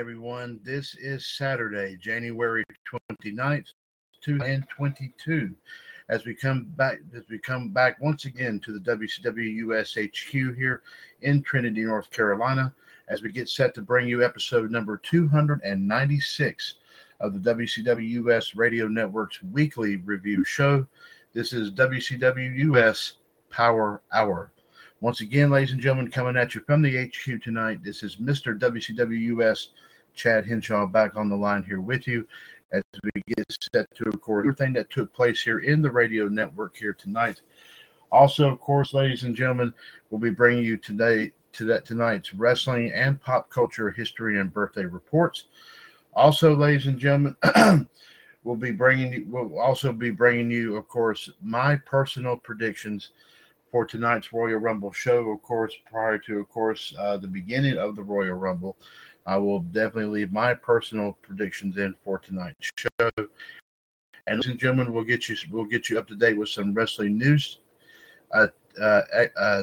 Everyone. This is Saturday, January 29th, 2022. As we come back, as we come back once again to the WCW HQ here in Trinity, North Carolina, as we get set to bring you episode number 296 of the WCW US Radio Network's weekly review show. This is WCW US Power Hour. Once again, ladies and gentlemen, coming at you from the HQ tonight, this is Mr. WCWUS Chad Henshaw back on the line here with you as we get set to record everything that took place here in the radio network here tonight. Also, of course, ladies and gentlemen, we'll be bringing you today to that tonight's wrestling and pop culture history and birthday reports. Also, ladies and gentlemen, we'll be bringing we'll also be bringing you, of course, my personal predictions for tonight's Royal Rumble show. Of course, prior to, of course, uh, the beginning of the Royal Rumble, I will definitely leave my personal predictions in for tonight's show. And ladies and gentlemen, we'll get you we'll get you up to date with some wrestling news uh, uh, uh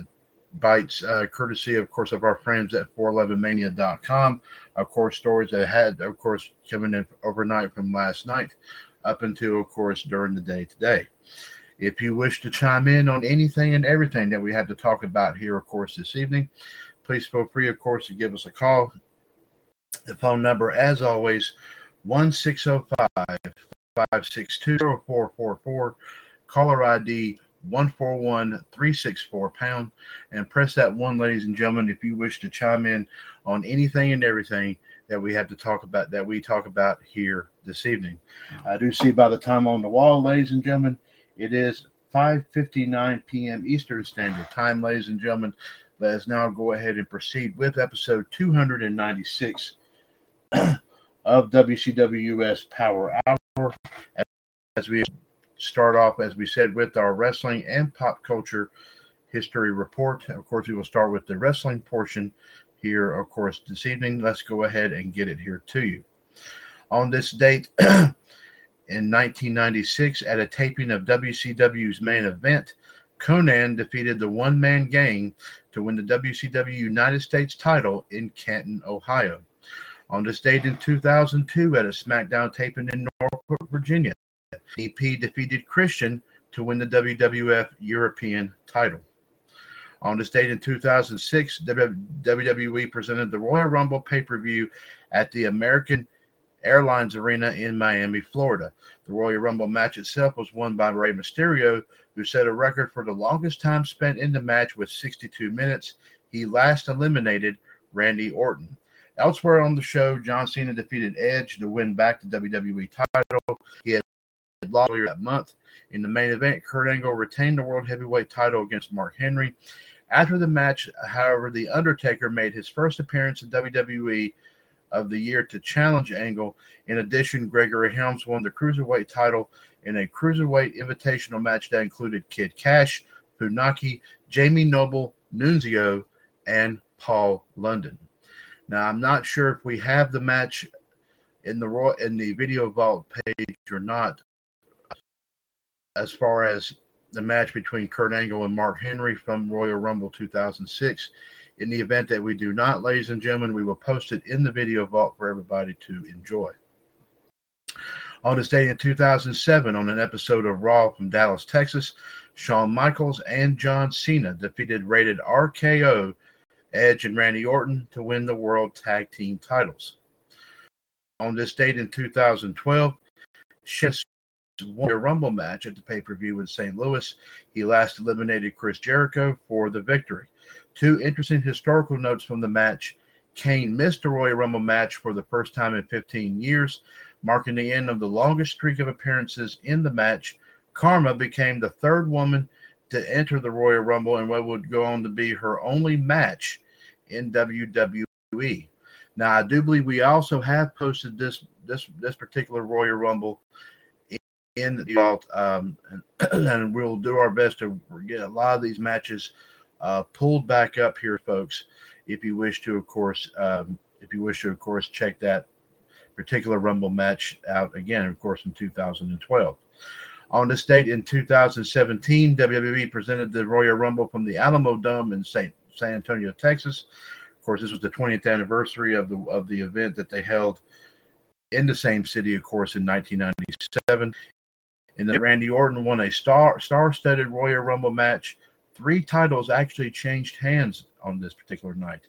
bites, uh, courtesy, of course, of our friends at 411mania.com. Of course, stories that had, of course, coming in overnight from last night up until, of course, during the day today. If you wish to chime in on anything and everything that we have to talk about here, of course, this evening, please feel free, of course, to give us a call. The phone number, as always, 1605 562 0444. Caller ID 141364 pound. And press that one, ladies and gentlemen, if you wish to chime in on anything and everything that we have to talk about, that we talk about here this evening. I do see by the time on the wall, ladies and gentlemen, it is 5:59 p.m. Eastern Standard Time, ladies and gentlemen. Let us now go ahead and proceed with episode 296 of WCWUS Power Hour. As we start off, as we said, with our wrestling and pop culture history report. Of course, we will start with the wrestling portion here, of course, this evening. Let's go ahead and get it here to you. On this date, in 1996 at a taping of WCW's main event. Konnan defeated the one man gang to win the WCW United States title in Canton, Ohio. On this date in 2002, at a SmackDown taping in Norfolk, Virginia, DDP defeated Christian to win the WWF European title. On this date in 2006, WWE presented the Royal Rumble pay per view at the American Airlines Arena in Miami, Florida. The Royal Rumble match itself was won by Rey Mysterio, who set a record for the longest time spent in the match with 62 minutes. He last eliminated Randy Orton. Elsewhere on the show, John Cena defeated Edge to win back the WWE title. He had lost earlier that month. In the main event, Kurt Angle retained the World Heavyweight title against Mark Henry. After the match, however, The Undertaker made his first appearance in WWE of the year to challenge Angle. In addition, Gregory Helms won the Cruiserweight title in a Cruiserweight invitational match that included Kid Cash, Funaki, Jamie Noble, Nunzio, and Paul London. Now, I'm not sure if we have the match in the Roy in the video vault page or not, as far as the match between Kurt Angle and Mark Henry from Royal Rumble 2006. In the event that we do not, ladies and gentlemen, we will post it in the video vault for everybody to enjoy. On this day in 2007, on an episode of Raw from Dallas, Texas, Shawn Michaels and John Cena defeated rated RKO, Edge, and Randy Orton to win the World Tag Team titles. On this date in 2012, Sheamus won a Rumble match at the pay per view in St. Louis. He last eliminated Chris Jericho for the victory. Two interesting historical notes from the match. Kane missed a Royal Rumble match for the first time in 15 years, marking the end of the longest streak of appearances in the match. Karma became the third woman to enter the Royal Rumble and what would go on to be her only match in WWE. Now, I do believe we also have posted this this this particular Royal Rumble in the um, and, and, we'll do our best to get a lot of these matches uh, pulled back up here, folks. If you wish to, of course, um, if you wish to, of course, check that particular Rumble match out again, of course, in 2012. On this date in 2017, WWE presented the Royal Rumble from the Alamodome in St. San Antonio, Texas. Of course, this was the 20th anniversary of the of the event that they held in the same city, of course, in 1997. And then Randy Orton won a star star-studded Royal Rumble match three titles actually changed hands on this particular night.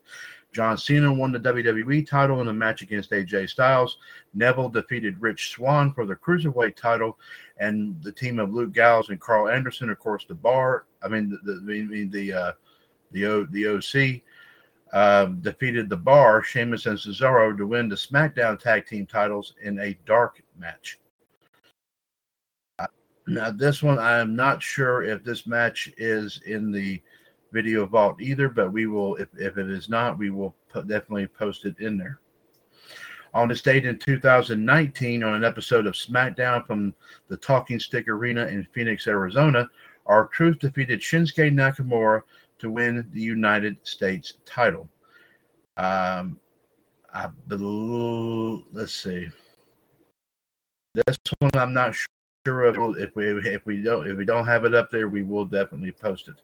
John Cena won the WWE title in a match against AJ Styles. Neville defeated Rich Swann for the Cruiserweight title, and the team of Luke Gallows and Karl Anderson, of course, the bar. I mean, the the the uh, the, o, the OC uh, defeated the bar, Sheamus and Cesaro, to win the SmackDown Tag Team titles in a dark match. Now, this one, I am not sure if this match is in the video vault either, but we will, if, if it is not, we will definitely post it in there. On this date in 2019, on an episode of SmackDown from the Talking Stick Arena in Phoenix, Arizona, R-Truth defeated Shinsuke Nakamura to win the United States title. Um, I believe, let's see. This one I'm not sure sure if we if we don't if we don't have it up there, we will definitely post it.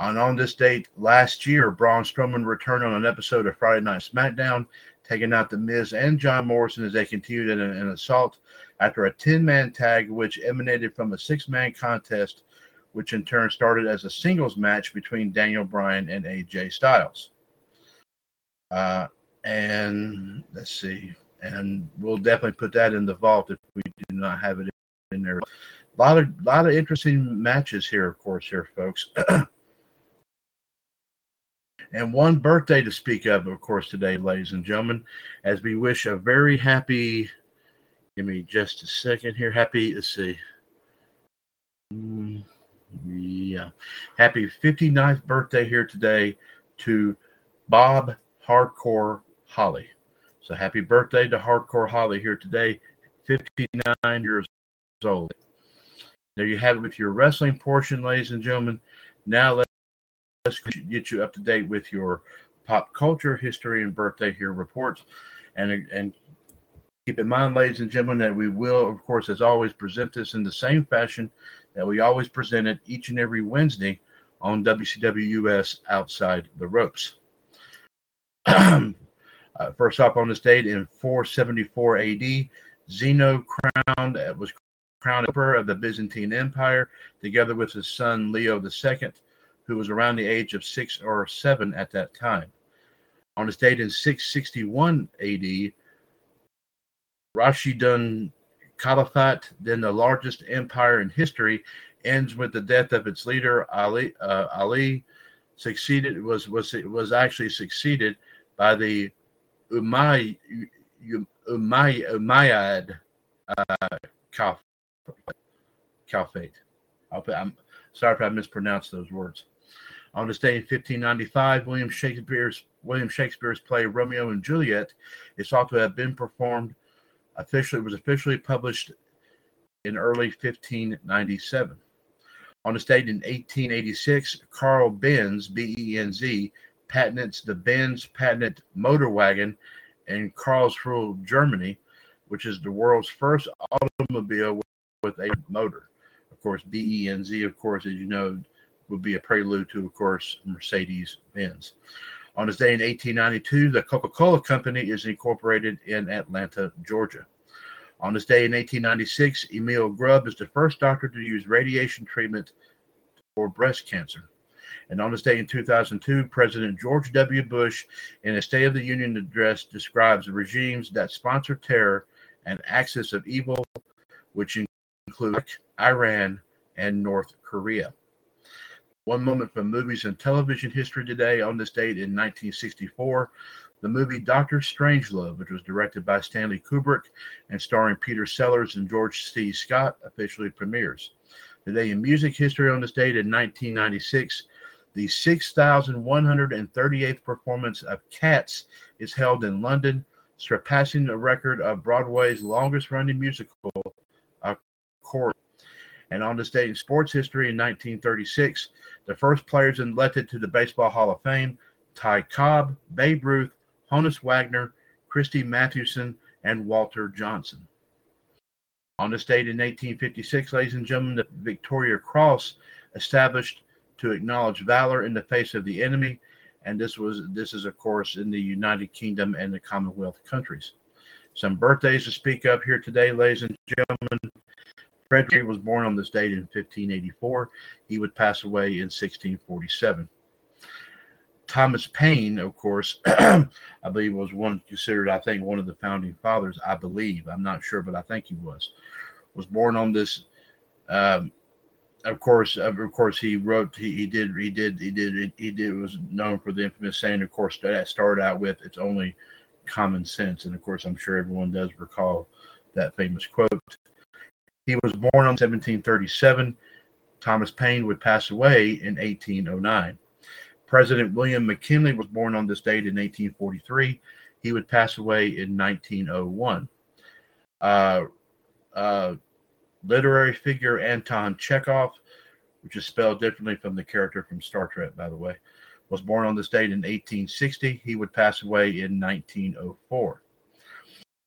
And on this date last year, Braun Strowman returned on an episode of Friday Night SmackDown, taking out the Miz and John Morrison as they continued an, an assault after a 10-man tag, which emanated from a six-man contest, which in turn started as a singles match between Daniel Bryan and AJ Styles. Uh, and let's see, and we'll definitely put that in the vault if we do not have it in there. A lot of lot of interesting matches here, of course, here, folks. and one birthday to speak of, of course, today, ladies and gentlemen, as we wish a very happy. Give me just a second here. Happy. Let's see. Mm, yeah, happy 59th birthday here today to Bob Hardcore Holly. So happy birthday to Hardcore Holly here today, 59 years old. There you have it with your wrestling portion, ladies and gentlemen. Now let's get you up to date with your pop culture, history, and birthday here reports. And and keep in mind, ladies and gentlemen, that we will, of course, as always, present this in the same fashion that we always present it each and every Wednesday on WCWUS Outside the Ropes. uh, first off on this date in 474 AD, Zeno crowned was crown emperor of the Byzantine Empire, together with his son Leo II, who was around the age of six or seven at that time. On his date in 661 AD, Rashidun Caliphate, then the largest empire in history, ends with the death of its leader Ali. Uh, Ali succeeded was was was actually succeeded by the Umayyad Umayyad uh, Caliphate. Caliphate. I'm sorry if I mispronounced those words. On this day in 1595, William Shakespeare's William Shakespeare's play Romeo and Juliet is thought to have been performed officially was officially published in early 1597. On this date in 1886, Carl Benz, B-E-N-Z, patents the Benz patented motor wagon in Karlsruhe, Germany, which is the world's first automobile with a motor. Of course, B-E-N-Z, of course, as you know, would be a prelude to, of course, Mercedes Benz. On this day in 1892, the Coca Cola Company is incorporated in Atlanta, Georgia. On this day in 1896, Emil Grubbe is the first doctor to use radiation treatment for breast cancer. And on this day in 2002, President George W. Bush, in a State of the Union address, describes regimes that sponsor terror and axis of evil, which include Iran and North Korea. One moment from movies and television history today on this date in 1964. The movie Doctor Strangelove, which was directed by Stanley Kubrick and starring Peter Sellers and George C. Scott, officially premieres. Today in music history on this date in 1996, the 6,138th performance of Cats is held in London, surpassing the record of Broadway's longest running musical, A Chorus. And on this date in sports history in 1936, the first players elected to the Baseball Hall of Fame, Ty Cobb, Babe Ruth, Honus Wagner, Christy Mathewson, and Walter Johnson. On this date in 1856, ladies and gentlemen, the Victoria Cross established to acknowledge valor in the face of the enemy, and this was this is of course in the United Kingdom and the Commonwealth countries. Some birthdays to speak of here today, ladies and gentlemen. Frederick was born on this date in 1584. He would pass away in 1647. Thomas Paine, of course, I believe was one considered, I think, one of the founding fathers. I believe, I'm not sure, but I think he was. Was born on this. Um, of course, of course, he wrote. He, he did. He did. He did. He did. Was known for the infamous saying. Of course, that started out with "It's only common sense," and of course, I'm sure everyone does recall that famous quote. He was born on 1737. Thomas Paine would pass away in 1809. President William McKinley was born on this date in 1843. He would pass away in 1901. Uh, uh, literary figure Anton Chekhov, which is spelled differently from the character from Star Trek, by the way, was born on this date in 1860. He would pass away in 1904.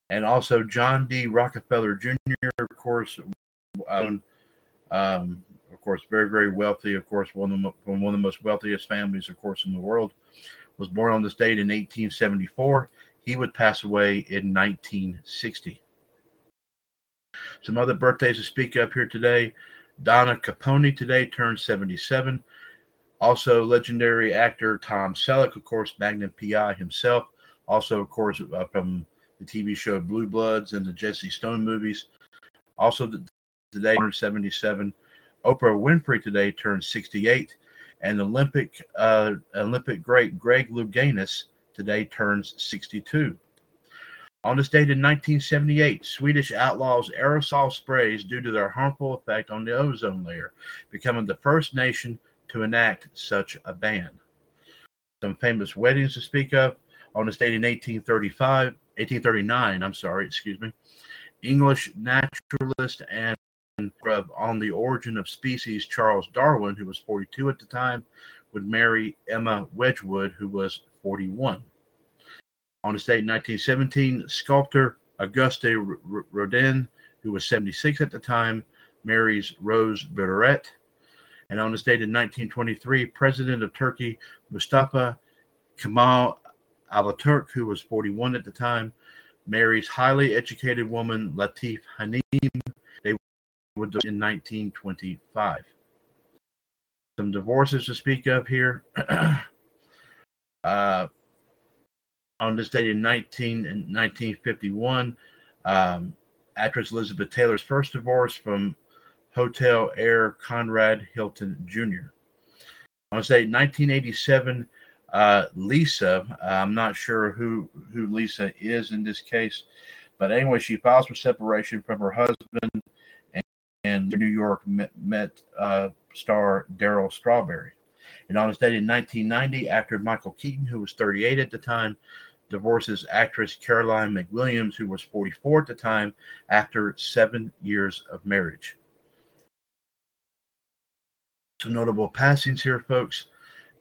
And also John D. Rockefeller Jr., of course, um, of course, very, very wealthy. Of course, one of the one of the most wealthiest families, of course, in the world. Was born on this date in 1874. He would pass away in 1960. Some other birthdays to speak up here today. Donna Caponi today turned 77. Also, legendary actor Tom Selleck, of course, Magnum PI himself. Also, of course, uh, from the TV show Blue Bloods and the Jesse Stone movies. Also, today turned 77. Oprah Winfrey today turned 68, and Olympic uh, Olympic great Greg Louganis today turns 62. On this date in 1978, Swedish outlaws aerosol sprays due to their harmful effect on the ozone layer, becoming the first nation to enact such a ban. Some famous weddings to speak of. On this date in 1835, 1839, I'm sorry, excuse me, English naturalist and on the origin of species, Charles Darwin, who was 42 at the time, would marry Emma Wedgwood, who was 41. On this date in 1917, sculptor Auguste Rodin, who was 76 at the time, marries Rose Beuret. And on this date in 1923, President of Turkey Mustafa Kemal Ataturk, who was 41 at the time, marries highly educated woman Latif Hanim. They would in 1925. Some divorces to speak of here. uh, on this date in 19 in 1951, um, actress Elizabeth Taylor's first divorce from hotel heir Conrad Hilton Jr. On this date 1987, uh, Lisa, I'm not sure who who Lisa is in this case, but anyway, she files for separation from her husband and, and New York Met, Met uh, star Darryl Strawberry. And on this date in 1990, actor Michael Keaton, who was 38 at the time, divorces actress Caroline McWilliams, who was 44 at the time, after seven years of marriage. Some notable passings here, folks.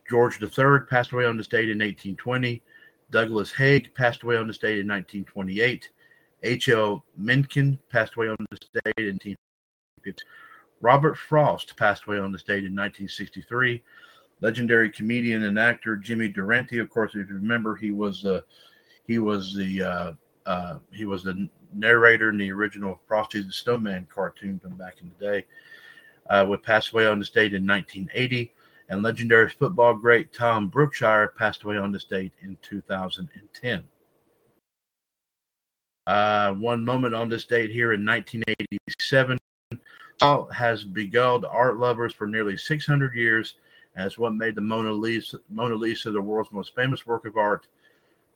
George III passed away on this date in 1820. Douglas Haig passed away on this date in 1928. H.L. Mencken passed away on this date in 1950. Robert Frost passed away on this date in 1963. Legendary comedian and actor Jimmy Durante, of course, if you remember, he was the he was the uh, uh, he was the narrator in the original Frosty the Snowman cartoon from back in the day. Uh, would pass away on this date in 1980 and legendary football great Tom Brookshier passed away on this date in 2010. Uh, one moment on this date here in 1987 has beguiled art lovers for nearly 600 years as what made the Mona Lisa, Mona Lisa the world's most famous work of art.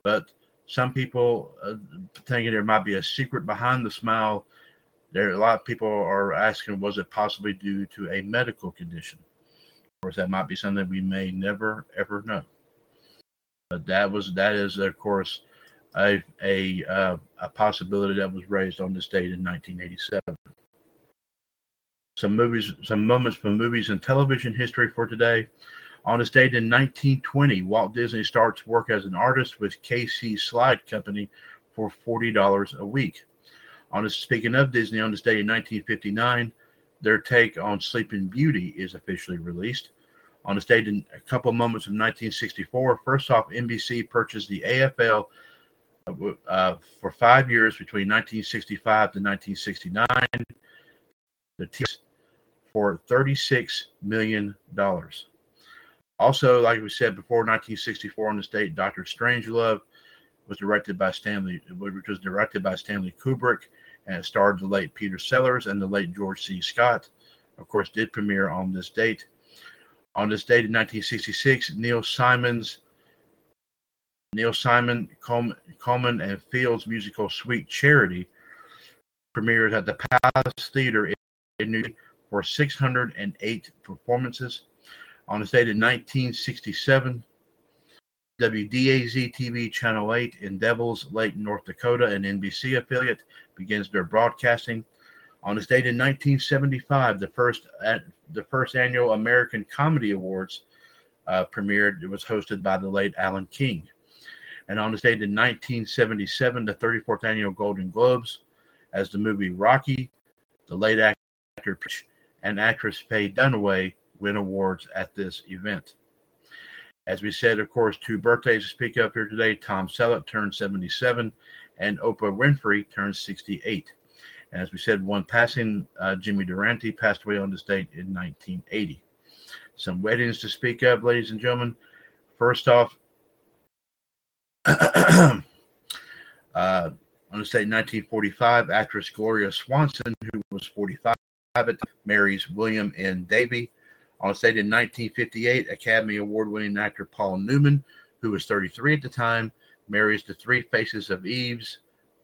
But some people uh, thinking there might be a secret behind the smile. There, a lot of people are asking, was it possibly due to a medical condition? Course, that might be something we may never ever know. But that was that is of course a a uh, a possibility that was raised on this date in 1987. Some movies, some moments from movies and television history for today. On this date in 1920, Walt Disney starts work as an artist with KC Slide Company for $40 a week. On this, speaking of Disney, on this day in 1959, their take on Sleeping Beauty is officially released. On this date in a couple moments of 1964, first off, NBC purchased the AFL uh, for five years between 1965 to 1969. The for 36 million dollars. Also, like we said before, 1964 on this date, Doctor Strangelove was directed by Stanley, which was directed by Stanley Kubrick, and starred the late Peter Sellers and the late George C. Scott. Of course, did premiere on this date. On this date in 1966, Neil Simon's Neil Simon, Coleman, and Fields musical Sweet Charity premiered at the Palace Theater in New York for 608 performances. On this date in 1967, WDAZ TV Channel 8 in Devils Lake, North Dakota, an NBC affiliate, begins their broadcasting. On this date in 1975, the first at the first annual American Comedy Awards uh, premiered. It was hosted by the late Alan King. And on this date in 1977, the 34th annual Golden Globes, as the movie Rocky, the late actor and actress Faye Dunaway win awards at this event. As we said, of course, two birthdays to speak of here today. Tom Selleck turned 77, and Oprah Winfrey turned 68. As we said, one passing, uh, Jimmy Durante passed away on this date in 1980. Some weddings to speak of, ladies and gentlemen. First off, uh, on this date 1945, actress Gloria Swanson, who was 45, marries William N. Davey. On this date in 1958, Academy Award winning actor Paul Newman, who was 33 at the time, marries the three faces of Eve's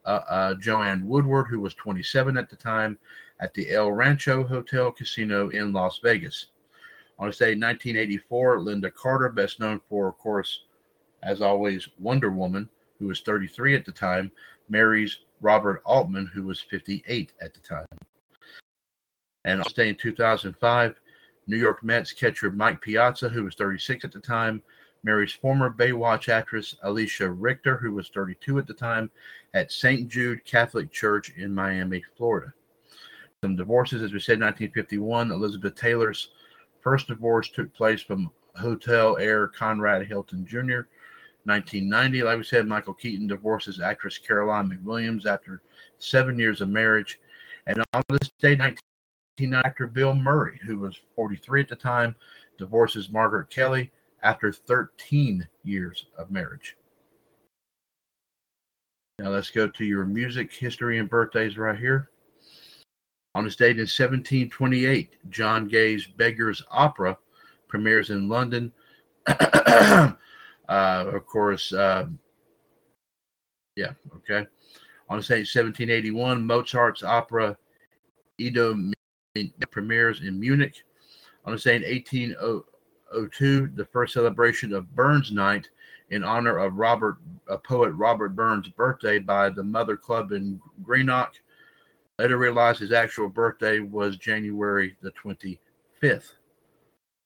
uh, uh, Joanne Woodward, who was 27 at the time, at the El Rancho Hotel Casino in Las Vegas. On this day 1984, Lynda Carter, best known for, of course, as always, Wonder Woman, who was 33 at the time, marries Robert Altman, who was 58 at the time. And on day in 2005, New York Mets catcher Mike Piazza, who was 36 at the time, marries former Baywatch actress Alicia Rickter, who was 32 at the time, at St. Jude Catholic Church in Miami, Florida. Some divorces, as we said, 1951, Elizabeth Taylor's first divorce took place from hotel heir Conrad Hilton Jr. 1990, like we said, Michael Keaton divorces actress Caroline McWilliams after seven years of marriage. And on this day, 1990, actor Bill Murray, who was 43 at the time, divorces Margaret Kelly after 13 years of marriage. Now let's go to your music history and birthdays right here. On this date in 1728, John Gay's Beggar's Opera premieres in London. uh, of course, uh, yeah, okay. On this date 1781, Mozart's opera Ido premieres in Munich. On this date in 18, 1902, the first celebration of Burns Night in honor of Robert, uh, poet Robert Burns' birthday by the Mother Club in Greenock. Later realized his actual birthday was January the 25th,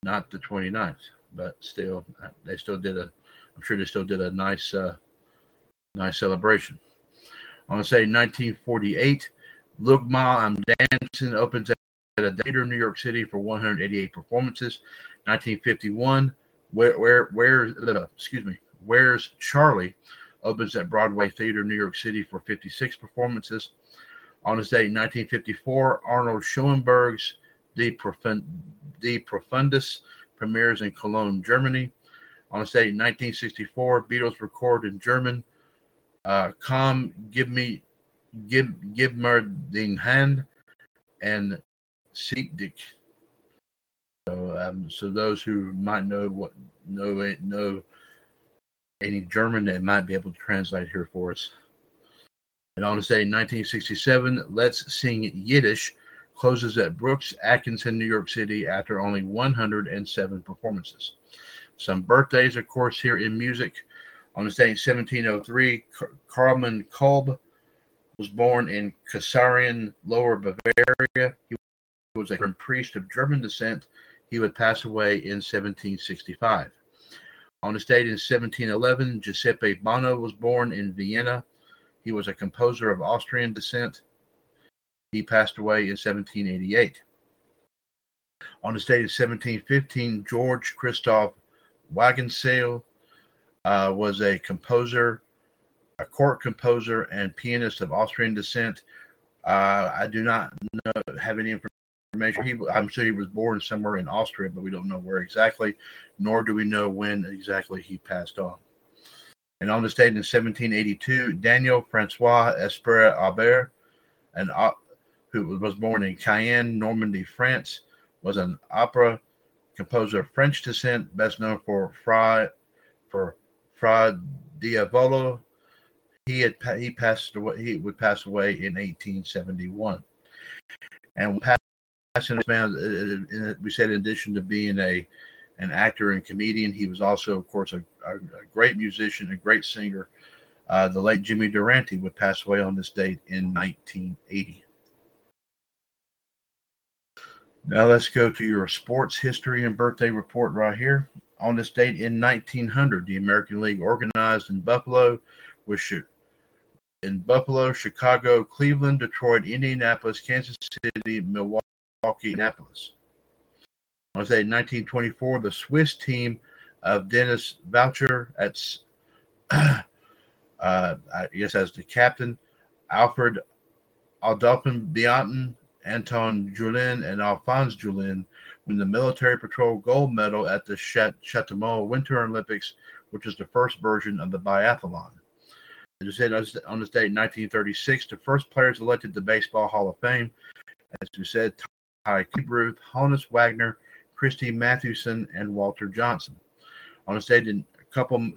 not the 29th, but still, uh, they still did a, I'm sure they still did a nice, uh, nice celebration. I want to say 1948, Look Ma, I'm Dancing opens at a theater in New York City for 188 performances. 1951, where, where, where, uh, excuse me, Where's Charlie opens at Broadway Theater, New York City for 56 performances. On his date 1954, Arnold Schoenberg's De, Profund- Profundis premieres in Cologne, Germany. On his date 1964, Beatles record in German. Uh, Come, Give Me, Give, Give Mir den Hand, and Seek Dich. So, um, so those who might know what know it know any German that might be able to translate here for us. And on this day, 1967, Let's Sing Yiddish closes at Brooks Atkinson, New York City, after only 107 performances. Some birthdays, of course, here in music. On this day, 1703, Carmen Kolb was born in Kassarien, Lower Bavaria. He was a priest of German descent. He would pass away in 1765. On this date in 1711, Giuseppe Bonno was born in Vienna. He was a composer of Austrian descent. He passed away in 1788. On this date in 1715, George Christoph Wagenseil uh, was a composer, a court composer, and pianist of Austrian descent. Uh, I do not know, have any information he, I'm sure he was born somewhere in Austria, but we don't know where exactly, nor do we know when exactly he passed on. And on this date in 1782, Daniel Francois Esprit Aubert, an, who was born in Caen, Normandy, France, was an opera composer of French descent, best known for Fra, for Fra Diavolo. He had he passed away. He would pass away in 1871, and Uh, uh, we said in addition to being a an actor and comedian, he was also, of course, a, a, a great musician, a great singer. Uh, the late Jimmy Durante would pass away on this date in 1980. Now let's go to your sports history and birthday report right here. On this date in 1900, the American League organized in Buffalo, which in Buffalo, Chicago, Cleveland, Detroit, Indianapolis, Kansas City, Milwaukee. Milwaukee, Annapolis. I say 1924, the Swiss team of Denis Vaucher at, uh, I guess as the captain, Alfred Adolphin Bianton, Anton Julien, and Alphonse Julien win the military patrol gold medal at the Chateau Winter Olympics, which is the first version of the biathlon. As I said, on this date in 1936, the first players elected to Baseball Hall of Fame. As we said, Ty Ruth, Honus Wagner, Christy Mathewson, and Walter Johnson. On a date in a couple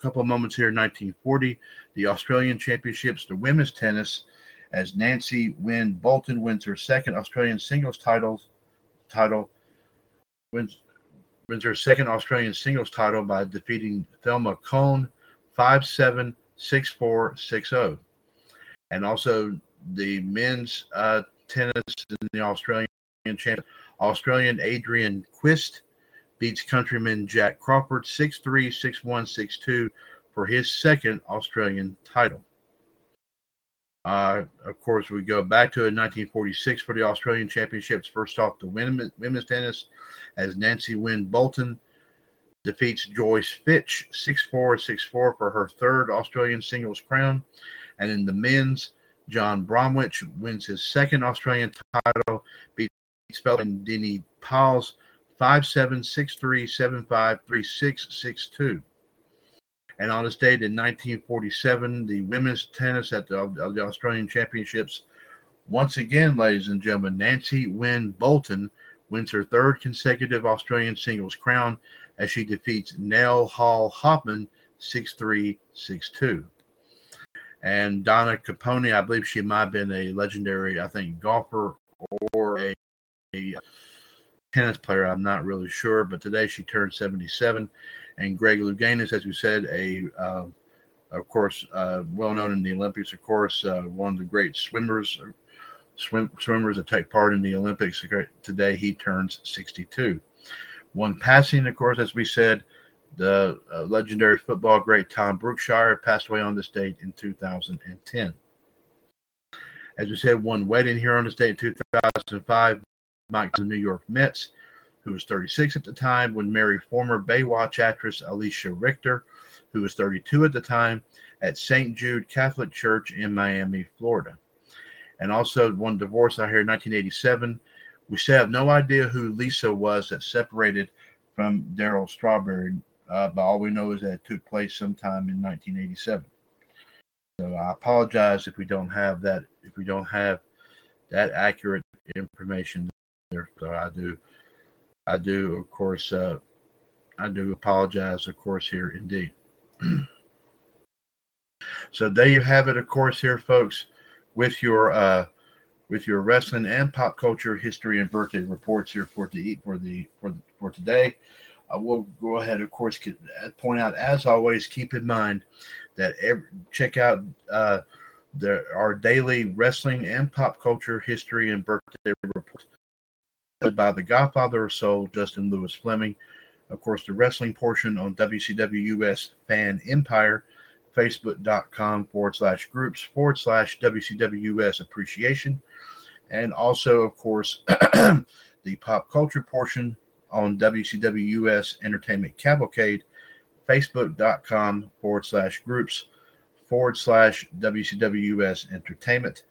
couple of moments here in 1940, the Australian Championships, the women's tennis, as Nancy Wynn Bolton wins her second Australian singles title, title wins wins her second Australian singles title by defeating Thelma Coyne 5-7, 6-4, 6-0. And also the men's uh, tennis in the Australian champion. Australian Adrian Quist beats countryman Jack Crawford 6 3, 6 1, 6 2 for his second Australian title. Uh, of course, we go back to 1946 for the Australian Championships. First off, the women's, women's tennis as Nancy Wynn Bolton defeats Joyce Fitch 6 4, 6 4 for her third Australian singles crown. And in the men's, John Bromwich wins his second Australian title, beats spelling Dinny Pails 5763753662. And on this date in 1947, the women's tennis at the, of the Australian Championships, once again, ladies and gentlemen, Nancy Wynn Bolton wins her third consecutive Australian singles crown as she defeats Nell Hall Hopman 6-3, And Donna Caponi, I believe she might have been a legendary, I think, golfer or a tennis player. I'm not really sure, but today she turned 77. And Greg Louganis, as we said, a uh, of course uh, well known in the Olympics, of course, uh, one of the great swimmers, swim, swimmers that take part in the Olympics. Today he turns 62. One passing, of course, as we said, the uh, legendary football great Tom Brookshier passed away on this date in 2010. As we said, one wedding here on this date in 2005, Mike the New York Mets, who was 36 at the time, would marry former Baywatch actress Alicia Rickter, who was 32 at the time, at St. Jude Catholic Church in Miami, Florida. And also one divorce out here in 1987. We still have no idea who Lisa was that separated from Darryl Strawberry, uh, but all we know is that it took place sometime in 1987. So I apologize if we don't have that, if we don't have that accurate information there. So I do, I do, of course, uh, I do apologize, of course, here indeed. so there you have it, of course, here, folks, with your uh, with your wrestling and pop culture history and birthday reports here for the for the for for today. I will go ahead, of course, point out as always. Keep in mind that every, check out uh, the, our daily wrestling and pop culture history and birthday reports by the Godfather of Soul, Justin Lewis Fleming. Of course, the wrestling portion on WCW US Fan Empire, facebook.com forward slash groups forward slash WCW US Appreciation. And also, of course, the pop culture portion on WCW US Entertainment Cavalcade, facebook.com forward slash groups forward slash WCW US Entertainment.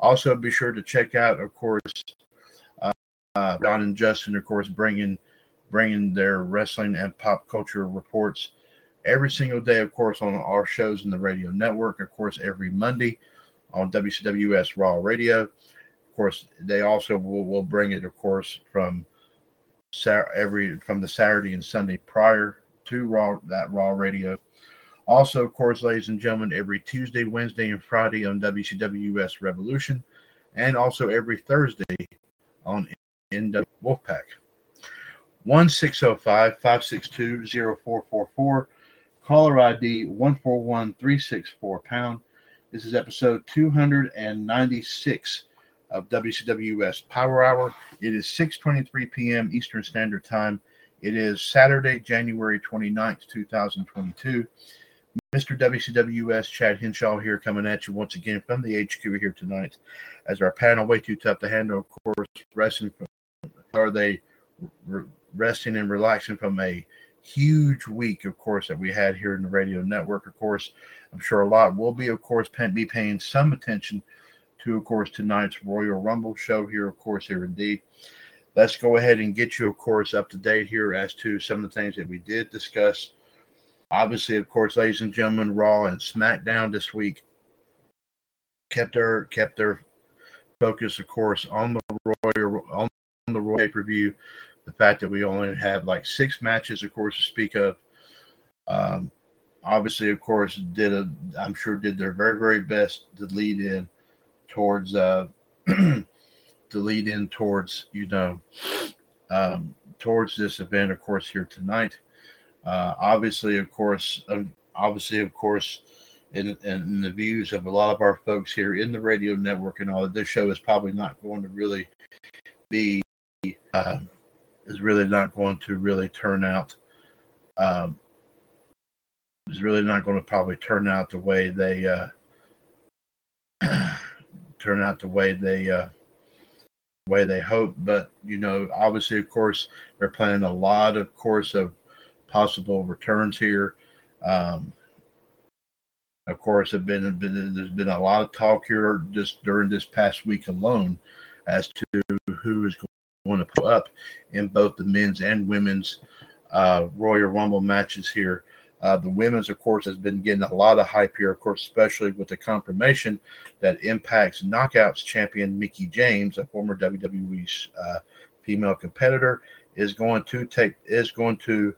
Also, be sure to check out, of course, uh, Don and Justin, of course, bringing bringing their wrestling and pop culture reports every single day, of course, on our shows in the radio network. Of course, every Monday on WCWUS Raw Radio. Of course, they also will, will bring it, of course, from every from the Saturday and Sunday prior to Raw that Raw Radio. Also, of course, ladies and gentlemen, every Tuesday, Wednesday, and Friday on WCWUS Revolution, and also every Thursday on NW Wolfpack. 1605 562 0444. Caller ID 141364 pound. This is episode 296 of WCWUS Power Hour. It is 6:23 p.m. Eastern Standard Time. It is Saturday, January 29th, 2022. Mr. WCWUS Chad Henshaw here coming at you once again from the HQ here tonight as our panel way too tough to handle of course resting from are they re- resting and relaxing from a huge week of course that we had here in the radio network of course I'm sure a lot will be of course be paying some attention to, of course, tonight's Royal Rumble show here, of course, here indeed. Let's go ahead and get you, of course, up to date here as to some of the things that we did discuss. Obviously, of course, ladies and gentlemen, Raw and SmackDown this week kept their kept their focus, of course, on the Royal on the Royal pay per view. The fact that we only have like six matches, of course, to speak of. Um, obviously, of course, did a I'm sure did their very very best to lead in towards uh to lead in towards you know um towards this event of course here tonight uh obviously of course uh, obviously of course in, in the views of a lot of our folks here in the radio network and all this show is probably not going to really be uh, is really not going to really turn out um, is really not going to probably turn out the way they uh, turn out the way they uh, way they hope. But you know, obviously, of course, they're planning a lot, of course, of possible returns here. Um, of course, have been, been there's been a lot of talk here just during this past week alone as to who is going to put up in both the men's and women's uh, Royal Rumble matches here. Uh, the women's, of course, has been getting a lot of hype here, of course, especially with the confirmation that Impact's Knockouts champion Mickie James, a former WWE uh, female competitor, is going to take is going to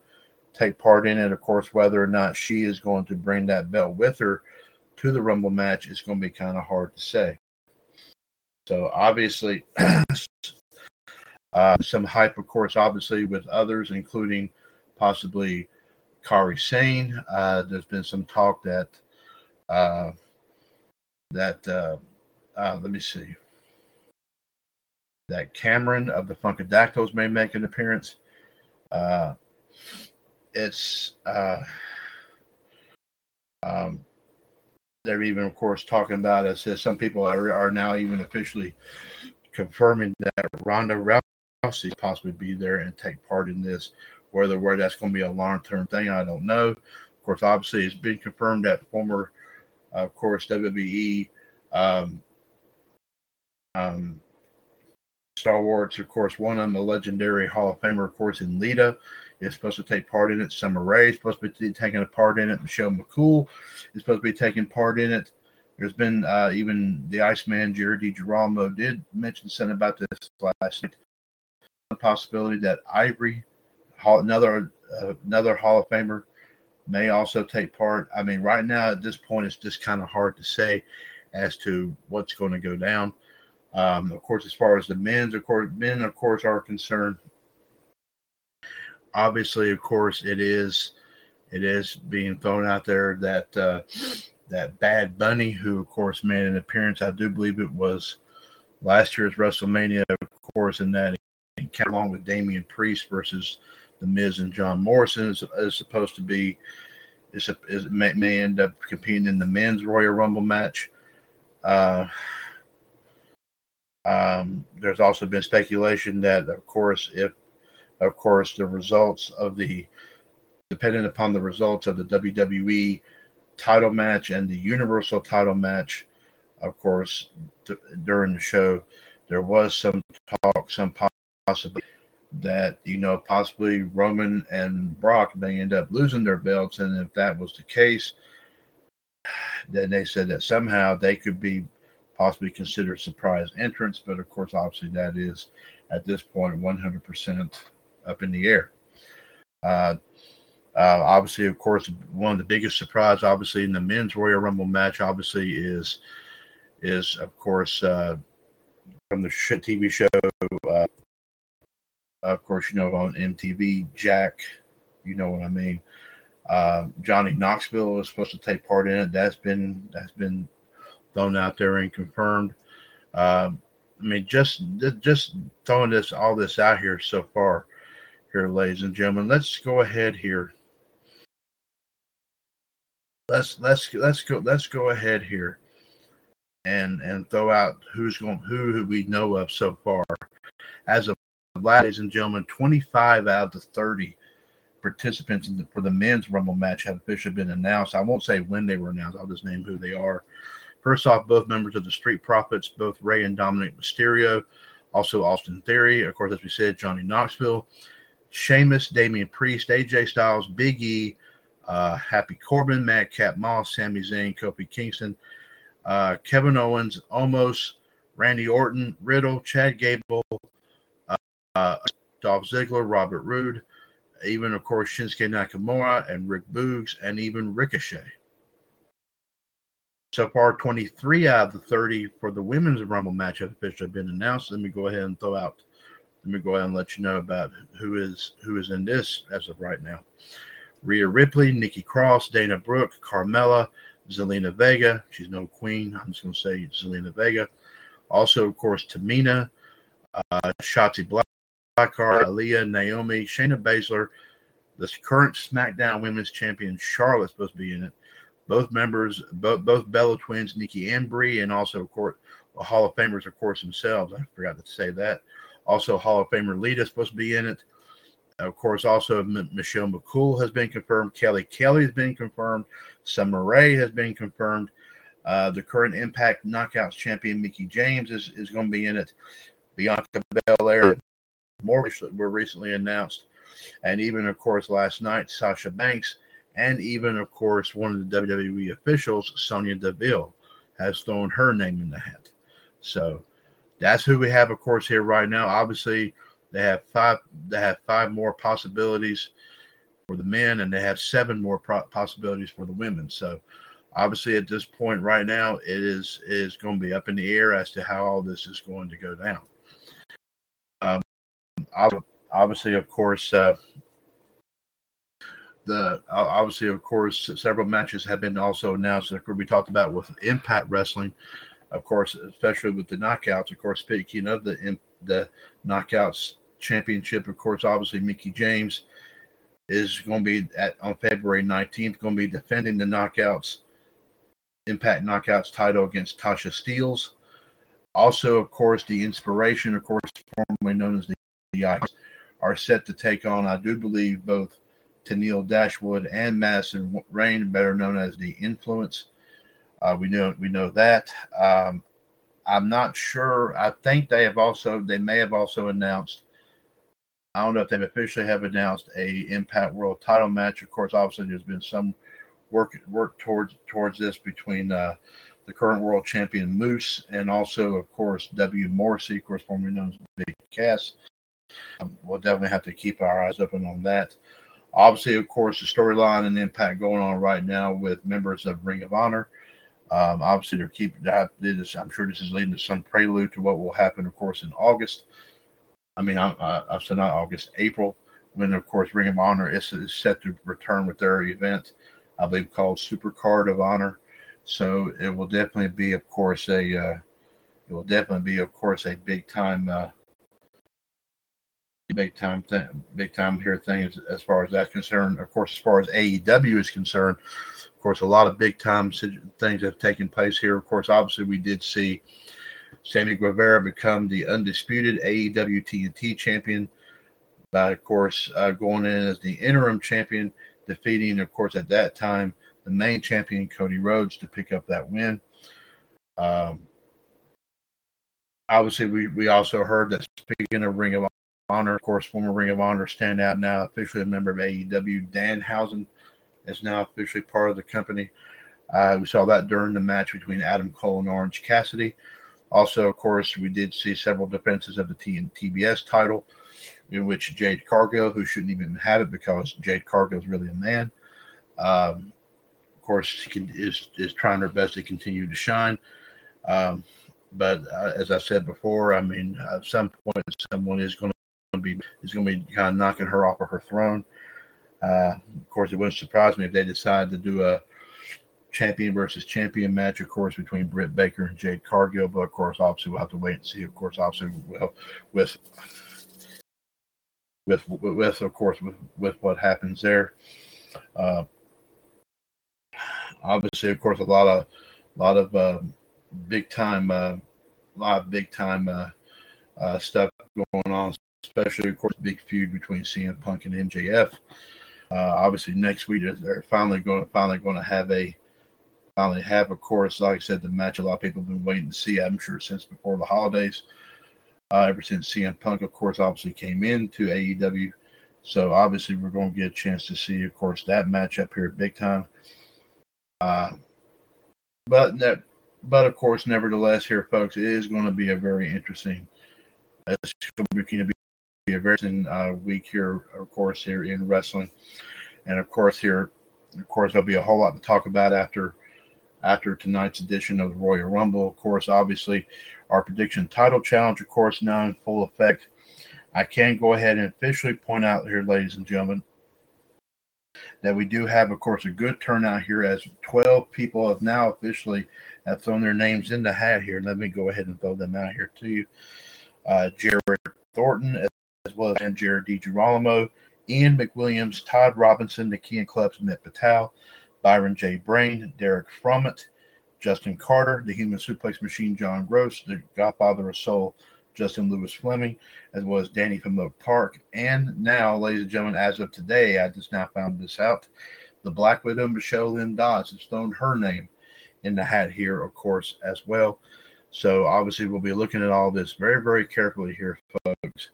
take part in it. Of course, whether or not she is going to bring that belt with her to the Rumble match is going to be kind of hard to say. So obviously, Uh, some hype, of course, obviously with others, including possibly Kairi Sane. Uh, there's been some talk that uh, that uh, uh, let me see that Cameron of the Funkadactyls may make an appearance. Uh, it's um, they're even, of course, talking about it. Says some people are, are now even officially confirming that Ronda Rousey possibly be there and take part in this. Whether where that's going to be a long term thing, I don't know. Of course, obviously, it's been confirmed that former, uh, of course, WWE um, um, Star Wars, of course, one of them, a legendary Hall of Famer, of course, in Lita is supposed to take part in it. Summer Rae is supposed to be taking a part in it. Michelle McCool is supposed to be taking part in it. There's been uh, even the Iceman, Jared DiGirolamo, did mention something about this last night. Possibility that Ivory, another uh, another Hall of Famer, may also take part. I mean, right now at this point, it's just kind of hard to say as to what's going to go down. Um, of course, as far as the men's, of course, men, of course, are concerned obviously, of course, it is it is being thrown out there that uh, that Bad Bunny, who of course made an appearance, I do believe it was last year's WrestleMania, of course, in that along with Damian Priest versus the Miz and John Morrison is, is supposed to be is, is may, may, end up competing in the men's Royal Rumble match. Uh, um, there's also been speculation that, of course, if of course, the results of the, depending upon the results of the WWE title match and the Universal title match, of course, th- during the show, there was some talk, some possibility that, you know, possibly Roman and Brock may end up losing their belts. And if that was the case, then they said that somehow they could be possibly considered surprise entrants. But of course, obviously, that is at this point 100% up in the air. Uh, uh, obviously, of course, one of the biggest surprise, obviously, in the men's Royal Rumble match, obviously, is is of course uh, from the TV show. Of course, you know on MTV, Jack. You know what I mean. Uh, Johnny Knoxville is supposed to take part in it. That's been that's been thrown out there and confirmed. Uh, I mean, just just throwing this all this out here so far here, ladies and gentlemen. Let's go ahead here. Let's let's let's go let's go ahead here and and throw out who's going who, who we know of so far. As of ladies and gentlemen, 25 out of the 30 participants the, for the men's Rumble match have officially been announced. I won't say when they were announced. I'll just name who they are. First off, both members of the Street Profits, both Rey and Dominic Mysterio, also Austin Theory, of course, as we said, Johnny Knoxville, Sheamus, Damian Priest, AJ Styles, Big E, uh, Happy Corbin, Matt Madcap Moss, Sami Zayn, Kofi Kingston, uh, Kevin Owens, Omos, Randy Orton, Riddle, Chad Gable, uh, Dolph Ziggler, Robert Roode, even, of course, Shinsuke Nakamura and Rick Boogs, and even Ricochet. So far, 23 out of the 30 for the women's Rumble match have officially been announced. Let me go ahead and throw out let me go ahead and let you know about who is who is in this as of right now. Rhea Ripley, Nikki Cross, Dana Brooke, Carmella, Zelina Vega. She's no queen. I'm just going to say Zelina Vega. Also, of course, Tamina, uh, Shotzi Blackheart, Aliyah, Naomi, Shayna Baszler, the current SmackDown Women's Champion Charlotte supposed to be in it. Both members, both both Bella twins, Nikki and Brie, and also of course the Hall of Famers, of course themselves. I forgot to say that. Also, Hall of Famer Lita is supposed to be in it. Of course, also M- Michelle McCool has been confirmed. Kelly Kelly has been confirmed. Summer Rae has been confirmed. Uh, the current Impact Knockouts champion Mickie James is, is going to be in it. Bianca Belair more were recently announced. And even, of course, last night, Sasha Banks, and even, of course, one of the WWE officials, Sonya Deville, has thrown her name in the hat. So that's who we have, of course, here right now. Obviously, they have five. They have five more possibilities for the men, and they have seven more pro- possibilities for the women. So, obviously, at this point right now, it is is going to be up in the air as to how all this is going to go down. Obviously, of course, uh, the obviously, of course, several matches have been also announced. Like we talked about with Impact Wrestling, of course, especially with the knockouts. Of course, speaking of the the knockouts championship, of course, obviously Mickie James is going to be at on February 19th, going to be defending the knockouts Impact Knockouts title against Tasha Steelz. Also, of course, the Inspiration, of course, formerly known as the, the are set to take on, I do believe, both Tenille Dashwood and Madison Rayne, better known as the Influence. Uh, we know we know that. Um, I'm not sure. I think they have also they may have also announced. I don't know if they officially have announced a Impact World Title match. Of course, obviously there's been some work work towards towards this between uh, the current world champion Moose and also, of course, W. Morrissey, of course, formerly known as Big Cass. Um, we'll definitely have to keep our eyes open on that. Obviously, of course, the storyline and impact going on right now with members of Ring of Honor. Um, obviously, they're keeping that. This, I'm sure this is leading to some prelude to what will happen, of course, in August. I mean, I, I, I've said not August, April, when, of course, Ring of Honor is, is set to return with their event, I believe called Supercard of Honor. So it will definitely be, of course, a uh, it will definitely be, of course, a big time uh, big time thing, big time here thing as, as far as that's concerned. Of course, as far as AEW is concerned, of course, a lot of big time things have taken place here. Of course, obviously, we did see Sammy Guevara become the undisputed AEW TNT champion by, of course, uh, going in as the interim champion, defeating, of course, at that time, the main champion, Cody Rhodes, to pick up that win. Um, obviously, we, we also heard that speaking of Ring of Honor, of course, former Ring of Honor standout, now officially a member of AEW. Danhausen is now officially part of the company. Uh, we saw that during the match between Adam Cole and Orange Cassidy. Also, of course, we did see several defenses of the T TBS title, in which Jade Cargill, who shouldn't even have it because Jade Cargill is really a man, um, of course, she can, is is trying her best to continue to shine. Um, but uh, as I said before, I mean, at some point, someone is going to be is going to be kind of knocking her off of her throne. Uh, of course, it wouldn't surprise me if they decide to do a champion versus champion match, of course, between Britt Baker and Jade Cargill. But of course, obviously, we'll have to wait and see. Of course, obviously, well, with with with of course with with what happens there. Uh, obviously, of course, a lot of a lot of uh, big time, uh, a lot of big time uh, uh, stuff going on, especially of course, big feud between CM Punk and MJF. Uh, obviously, next week they're finally going finally going to have a finally have, of course, like I said, the match a lot of people have been waiting to see. I'm sure since before the holidays. Uh, ever since CM Punk, of course, obviously came into AEW. So obviously, we're going to get a chance to see, of course, that match up here big time. Uh, but that, but of course, nevertheless, here, folks, it is going to be a very interesting. It's going to be a very uh, week here, of course, here in wrestling, and of course, here, of course, there'll be a whole lot to talk about after after tonight's edition of the Royal Rumble. Of course, obviously, our prediction title challenge, of course, now in full effect. I can go ahead and officially point out here, ladies and gentlemen, that we do have, of course, a good turnout here as 12 people have now officially have thrown their names in the hat here. Let me go ahead and throw them out here to you. Uh, Jared Thornton, as well as Jared DiGirolamo, Ian McWilliams, Todd Robinson, and Clubs, Mitt Patel, Byron J. Brain, Derek Frommett, Justin Carter, the Human Suplex Machine, John Gross, the Godfather of Soul, Justin Lewis Fleming, as well as Danny from Oak Park. And now, ladies and gentlemen, as of today, I just now found this out. The Black Widow, Michelle Lynn Dodds, has thrown her name in the hat here, of course, as well. So obviously, we'll be looking at all this very, very carefully here, folks.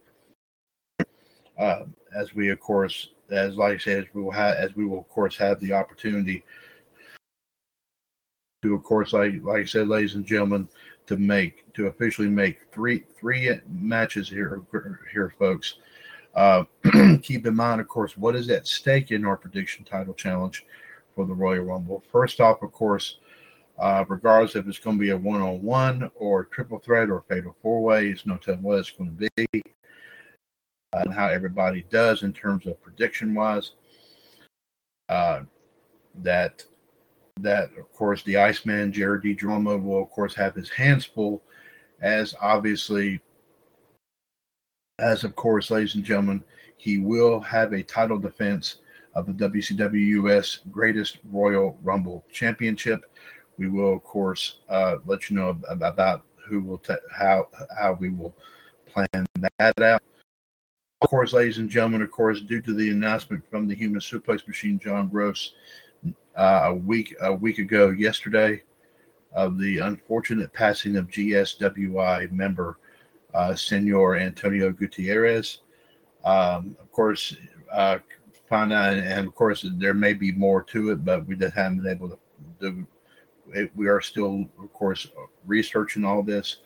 Uh, as we, of course, as like I said, as we will have, as we will, of course, have the opportunity to, of course, like like I said, ladies and gentlemen, to make to officially make three three matches here here, folks. Uh, keep in mind, of course, what is at stake in our prediction title challenge for the Royal Rumble. First off, of course, uh, regardless if it's going to be a one-on-one or triple threat or fatal four-way, it's no telling what it's going to be. And how everybody does in terms of prediction wise. Uh, that that of course the Iceman Jared DiGirolamo will of course have his hands full, as obviously, as of course, ladies and gentlemen, he will have a title defense of the WCWUS Greatest Royal Rumble Championship. We will of course uh, let you know about who will t- how how we will plan that out. Of course, ladies and gentlemen, of course, due to the announcement from the Human Suplex Machine, John Gross, uh, a week a week ago yesterday, of the unfortunate passing of GSWI member uh, Senor Antonio Gutierrez. Um, of course, uh, find out, and of course, there may be more to it, but we just haven't been able to do. It, we are still, of course, researching all this,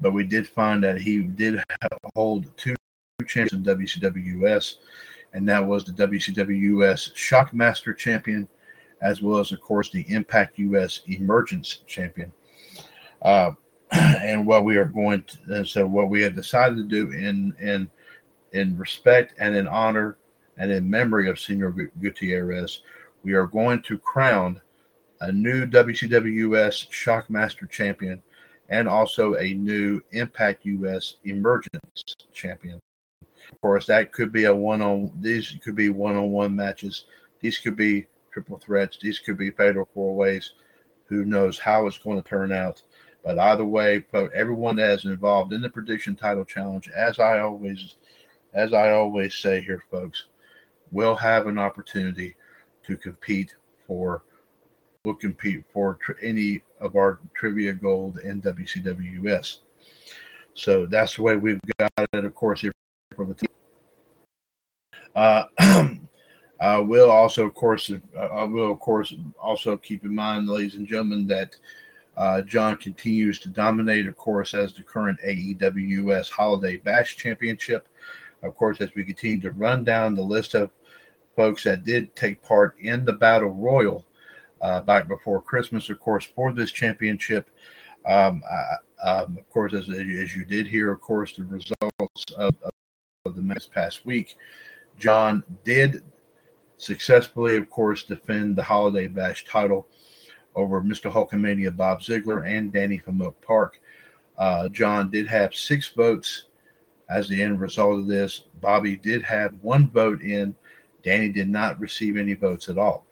but we did find that he did hold two champions in WCWS, and that was the WCWS Shockmaster champion, as well as, of course, the Impact US Emergence champion. Uh, and what we are going to, so what we have decided to do in in in respect and in honor and in memory of Senor Gutierrez, we are going to crown a new WCWS Shockmaster champion and also a new Impact US Emergence champion. Of course, that could be a one on these could be one on one matches. These could be triple threats. These could be fatal four ways. Who knows how it's going to turn out? But either way, everyone that is involved in the prediction title challenge, as I always, as I always say here, folks, will have an opportunity to compete for, will compete for tr- any of our trivia gold in WCWS. So that's the way we've got it, of course, here for the team. Uh, uh, will also, of course, uh, I will, of course, also keep in mind, ladies and gentlemen, that uh, John continues to dominate, of course, as the current AEWS Holiday Bash Championship. Of course, as we continue to run down the list of folks that did take part in the Battle Royal uh, back before Christmas, of course, for this championship. Um, um, of course, as, as you did hear, of course, the results of, of the next past week, John did successfully, of course, defend the Holiday Bash title over Mr. Hulkamania Bob Ziegler and Danny from Oak Park. Uh, John did have six votes as the end result of this. Bobby did have one vote in. Danny did not receive any votes at all.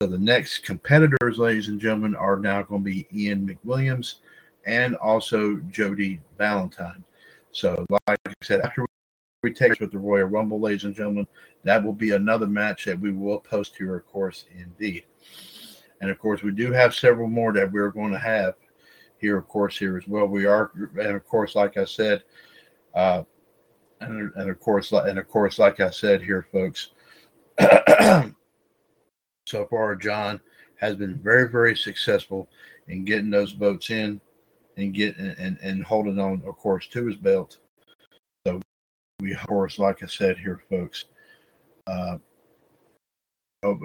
So the next competitors, ladies and gentlemen, are now going to be Ian McWilliams and also Jody Valentine. So, like I said, after we take with the Royal Rumble, ladies and gentlemen, that will be another match that we will post here, of course, indeed. And of course, we do have several more that we're going to have here, of course, here as well. We are, and of course, like I said, uh, and, and of course, and of course, like I said here, folks, so far, John has been very, very successful in getting those votes in and getting and, and holding on, of course, to his belt. We, of course, like I said here, folks, uh, of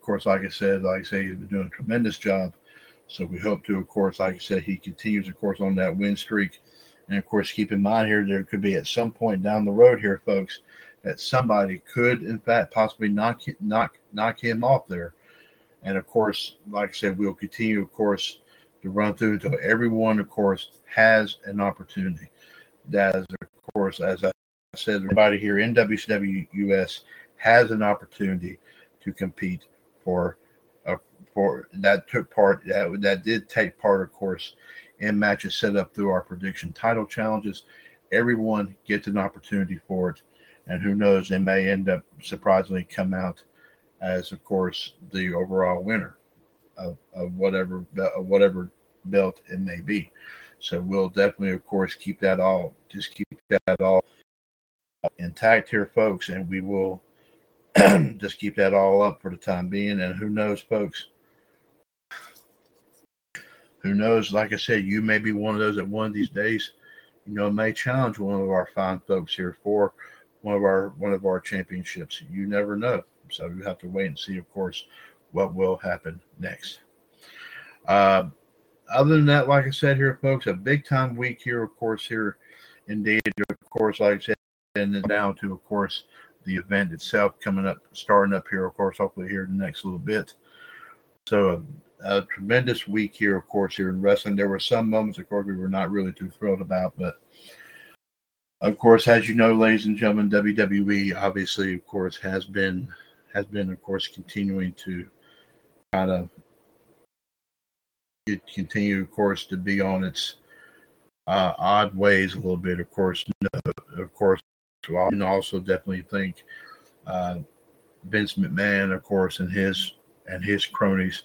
course, like I said, like I say, he's been doing a tremendous job. So we hope to, of course, like I said, he continues, of course, on that win streak. And of course, keep in mind here, there could be at some point down the road here, folks, that somebody could, in fact, possibly knock knock knock him off there. And of course, like I said, we'll continue, of course, to run through until everyone, of course, has an opportunity. That is, of course, as I said, everybody here in WCWUS has an opportunity to compete for for that took part that that did take part, of course, in matches set up through our prediction title challenges. Everyone gets an opportunity for it, and who knows, they may end up surprisingly come out as, of course, the overall winner of, of whatever of whatever belt it may be. So we'll definitely, of course, keep that all just keep that all intact here, folks, and we will just keep that all up for the time being. And who knows, folks? Who knows? Like I said, you may be one of those that one of these days, you know, may challenge one of our fine folks here for one of our one of our championships. You never know. So you have to wait and see, of course, what will happen next. Uh, other than that, like I said here, folks, a big time week here, of course, here indeed, of course, like I said, and then down to, of course, the event itself coming up, starting up here, of course, hopefully here in the next little bit. So a, a tremendous week here, of course, here in wrestling. There were some moments, of course, we were not really too thrilled about, but of course, as you know, ladies and gentlemen, WWE obviously, of course, has been has been, of course, continuing to kind of continue, of course, to be on its uh, odd ways a little bit. Of course, of course, and also definitely think uh, Vince McMahon, of course, and his and his cronies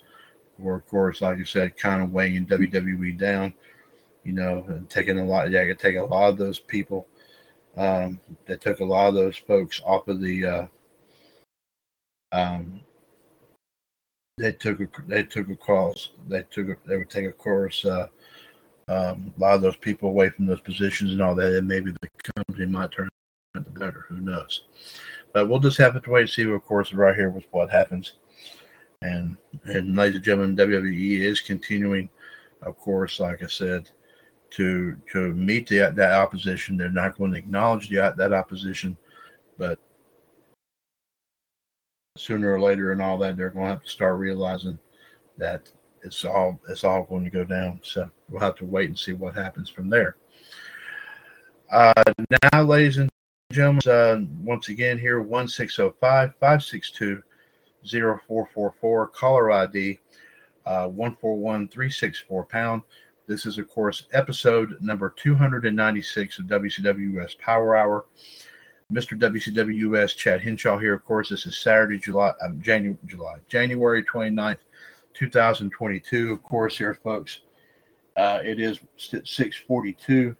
were, of course, like you said, kind of weighing WWE down. You know, and taking a lot. Yeah, I could take a lot of those people. Um, they took a lot of those folks off of the. Uh, um, they took a they took a course. They took a, they would take a course. Uh, um, a lot of those people away from those positions and all that, and maybe the company might turn the better. Who knows? But we'll just have to wait and see. Of course, right here with what happens. And and ladies and gentlemen, WWE is continuing, of course, like I said, to to meet the, that opposition. They're not going to acknowledge the, that opposition, but sooner or later and all that, they're going to have to start realizing that it's all it's all going to go down. So we'll have to wait and see what happens from there. Uh, now, ladies and gentlemen, uh, once again here, 1605 562 0444, caller ID uh, 141364 pound. This is, of course, episode number 296 of WCWS Power Hour. Mr. WCWS Chad Henshaw here. Of course, this is Saturday, July, um, January, July, January 29th, 2022. Of course, here, folks, uh, it is 642.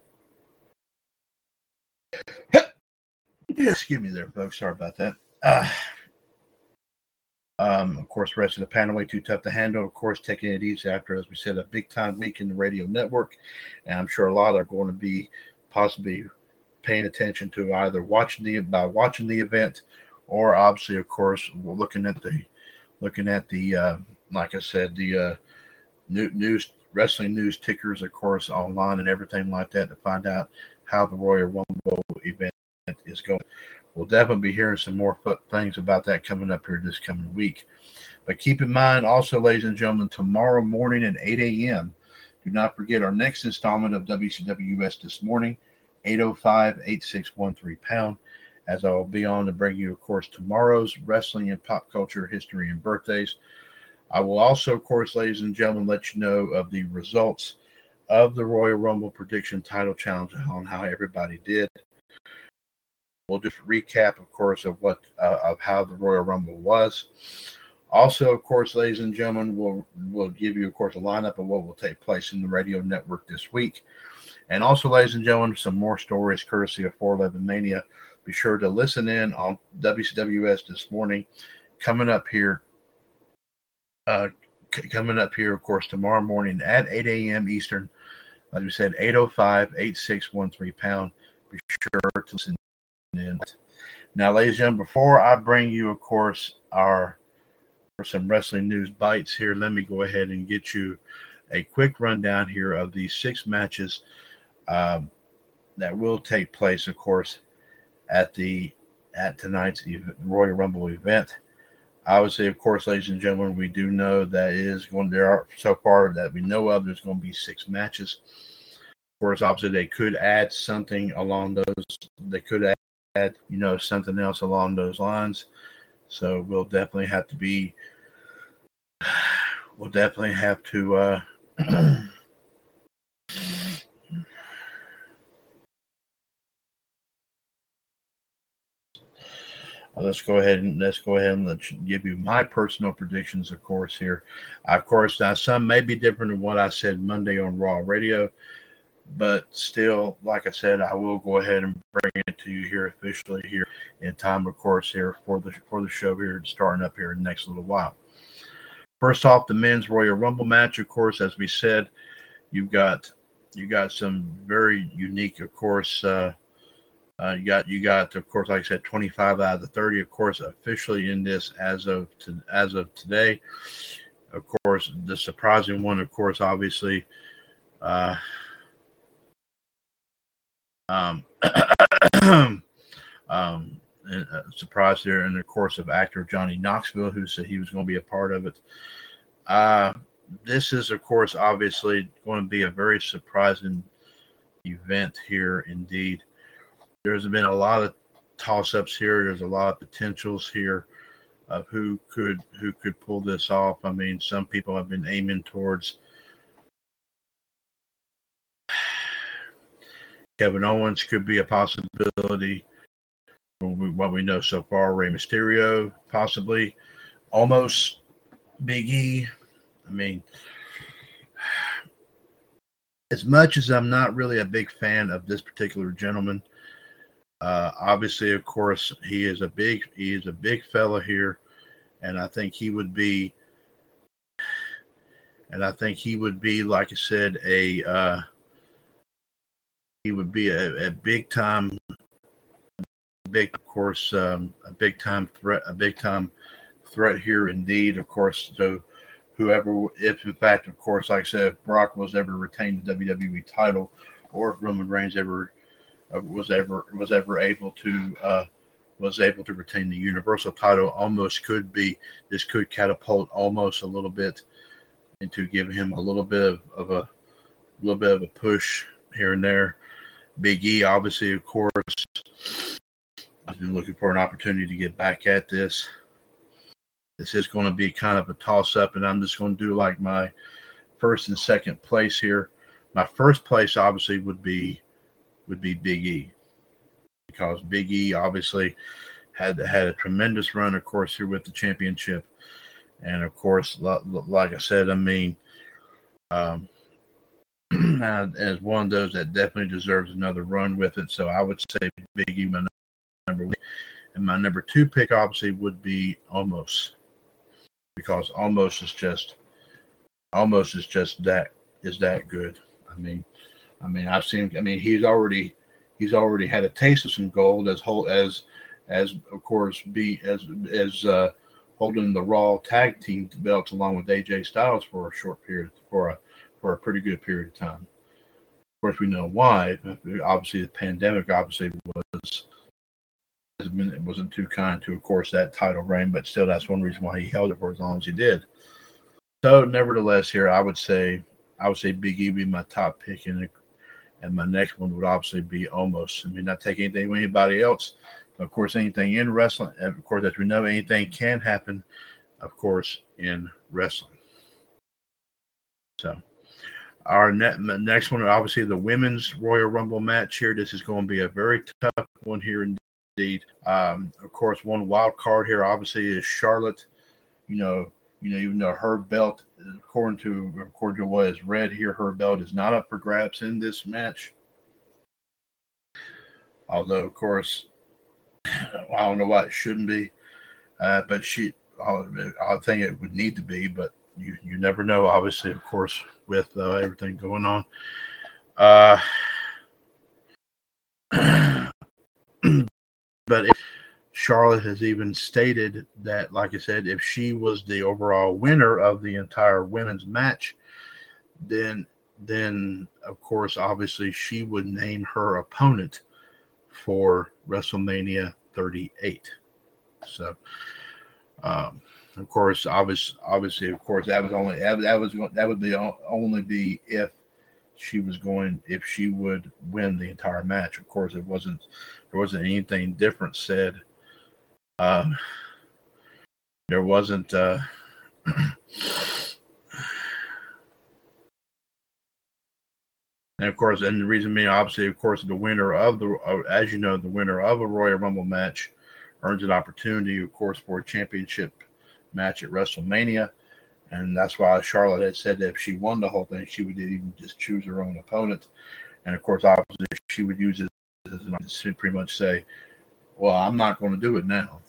Excuse me there, folks. Sorry about that. Uh, um, of course, rest of the panel way too tough to handle. Of course, taking it easy after, as we said, a big time week in the radio network, and I'm sure a lot are going to be possibly paying attention to either watching the by watching the event, or obviously, of course, looking at the looking at the uh, like I said, the uh, new, news wrestling news tickers, of course, online and everything like that to find out how the Royal Rumble event is going. We'll definitely be hearing some more things about that coming up here this coming week. But keep in mind, also, ladies and gentlemen, tomorrow morning at 8 a.m., do not forget our next installment of WCWS this morning, 805 8613 pound, as I will be on to bring you, of course, tomorrow's wrestling and pop culture history and birthdays. I will also, of course, ladies and gentlemen, let you know of the results of the Royal Rumble prediction title challenge on how everybody did. We'll just recap, of course, of what uh, of how the Royal Rumble was. Also, of course, ladies and gentlemen, we'll we'll give you, of course, a lineup of what will take place in the radio network this week. And also, ladies and gentlemen, some more stories courtesy of 411Mania. Be sure to listen in on WCWS this morning. Coming up here, uh, c- coming up here, of course, tomorrow morning at 8 a.m. Eastern. Like we said, 805 8613 pound. Be sure to listen Now, ladies and gentlemen, before I bring you, of course, our some wrestling news bites here, let me go ahead and get you a quick rundown here of these six matches um, that will take place, of course, at the at tonight's Royal Rumble event. Obviously, of course, ladies and gentlemen, we do know that is going. There are so far that we know of. There's going to be six matches. Of course, obviously, they could add something along those. They could you know, something else along those lines. So we'll definitely have to be, we'll definitely have to, uh, let's go ahead and let's go ahead and let's give you my personal predictions, of course, here. Of course, now some may be different than what I said Monday on Raw Radio but still, like I said, I will go ahead and bring it to you here officially here in time, of course, here for the for the show here starting up here in the next little while. First off, the men's Royal Rumble match, of course, as we said, you've got you got some very unique, of course. Uh, uh, you got you got of course, like I said, 25 out of the 30, of course, officially in this as of to, as of today. Of course, the surprising one, of course, obviously. Uh, um, Um, uh, surprise there, and of course of actor Johnny Knoxville, who said he was going to be a part of it. Uh, this is, of course, obviously going to be a very surprising event here. Indeed, there's been a lot of toss-ups here. There's a lot of potentials here of who could who could pull this off. I mean, some people have been aiming towards Kevin Owens could be a possibility. What we know so far, Rey Mysterio possibly, Omos Big E. I mean, as much as I'm not really a big fan of this particular gentleman, uh, obviously, of course, he is a big he is a big fella here, and I think he would be, and I think he would be, like I said, a uh, he would be a, a big time, big of course, um, a big time threat, a big time threat here indeed. Of course, so whoever, if in fact, of course, like I said, if Brock was ever retained the WWE title, or if Roman Reigns ever uh, was ever was ever able to uh, was able to retain the Universal title, Omos could be this could catapult Omos a little bit into giving him a little bit of, of a little bit of a push here and there. Big E, obviously, of course, I've been looking for an opportunity to get back at this. This is going to be kind of a toss up, and I'm just going to do like my first and second place here. My first place, obviously, would be would be Big E because Big E obviously had had a tremendous run, of course, here with the championship, and of course, like I said, I mean, um, as one of those that definitely deserves another run with it. So I would say Big E my number one, and my number two pick obviously would be Omos, because Omos is just Omos is just that is that good. I mean, I mean, I've seen. I mean, he's already he's already had a taste of some gold as whole as as of course be as as uh, holding the Raw tag team belts along with AJ Styles for a short period for a for a pretty good period of time. Of course, we know why. Obviously, the pandemic obviously was it wasn't too kind to, of course, that title reign, but still, that's one reason why he held it for as long as he did. So, nevertheless, here I would say I would say Big E be my top pick, and and my next one would obviously be Omos. I mean, not take anything from anybody else. Of course, anything in wrestling, of course, as we know, anything can happen, of course, in wrestling. So, our next one, obviously, the women's Royal Rumble match here. This is going to be a very tough one here indeed. Um, of course, one wild card here, obviously, is Charlotte. You know, you know, even though her belt, according to according to what is read here, her belt is not up for grabs in this match. Although, of course, I don't know why it shouldn't be, uh, but she, I, I think it would need to be, but you you never know. Obviously, of course, with uh, everything going on. Uh, but if, Charlotte has even stated that, like I said, if she was the overall winner of the entire women's match, then then of course, obviously, she would name her opponent for WrestleMania 38. So, um, of course, obviously, obviously, of course, that was only that, was that would be only be if she was going if she would win the entire match. Of course, it wasn't there wasn't anything different said um, there wasn't. Uh, and of course, and the reason being, obviously, of course, the winner of the, as you know, the winner of a Royal Rumble match earns an opportunity, of course, for a championship match at WrestleMania. And that's why Charlotte had said that if she won the whole thing, she would even just choose her own opponent. And of course, obviously, she would use it as an pretty much say, "Well, I'm not going to do it now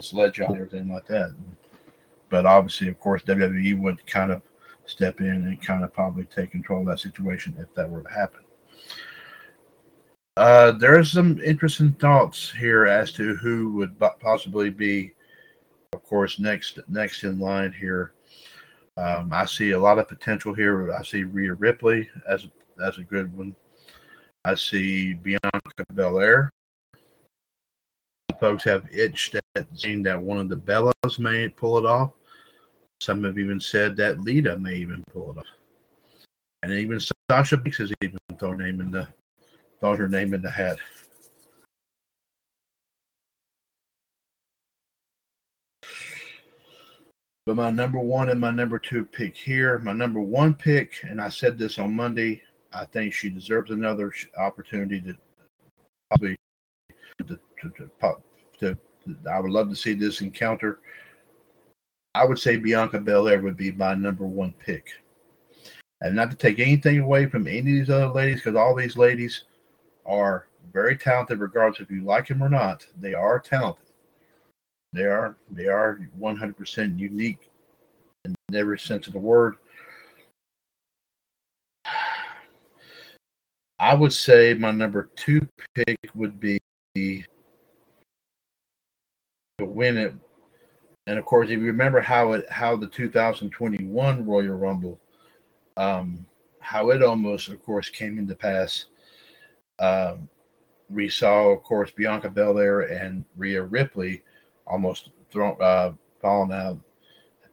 sledge on everything like that. But obviously, of course, WWE would kind of step in and kind of probably take control of that situation if that were to happen. Uh, there's some interesting thoughts here as to who would possibly be, of course, next next in line here. Um, I see a lot of potential here. I see Rhea Ripley as as a good one. I see Bianca Belair folks have itched at seeing that one of the Bellas may pull it off. Some have even said that Lita may even pull it off. And even Sasha Banks has even thrown name in the thrown her name in the hat. But my number one and my number two pick here, my number one pick, and I said this on Monday, I think she deserves another opportunity to probably to, to, to, to, I would love to see this encounter. I would say Bianca Belair would be my number one pick. And not to take anything away from any of these other ladies, because all these ladies are very talented, regardless if you like them or not. They are talented. They are they are 100% unique in every sense of the word. I would say my number two pick would be to win it. And of course, if you remember how it how the 2021 Royal Rumble, um, how it almost, of course, came into pass. Um, we saw, of course, Bianca Belair and Rhea Ripley almost thrown, uh, falling out,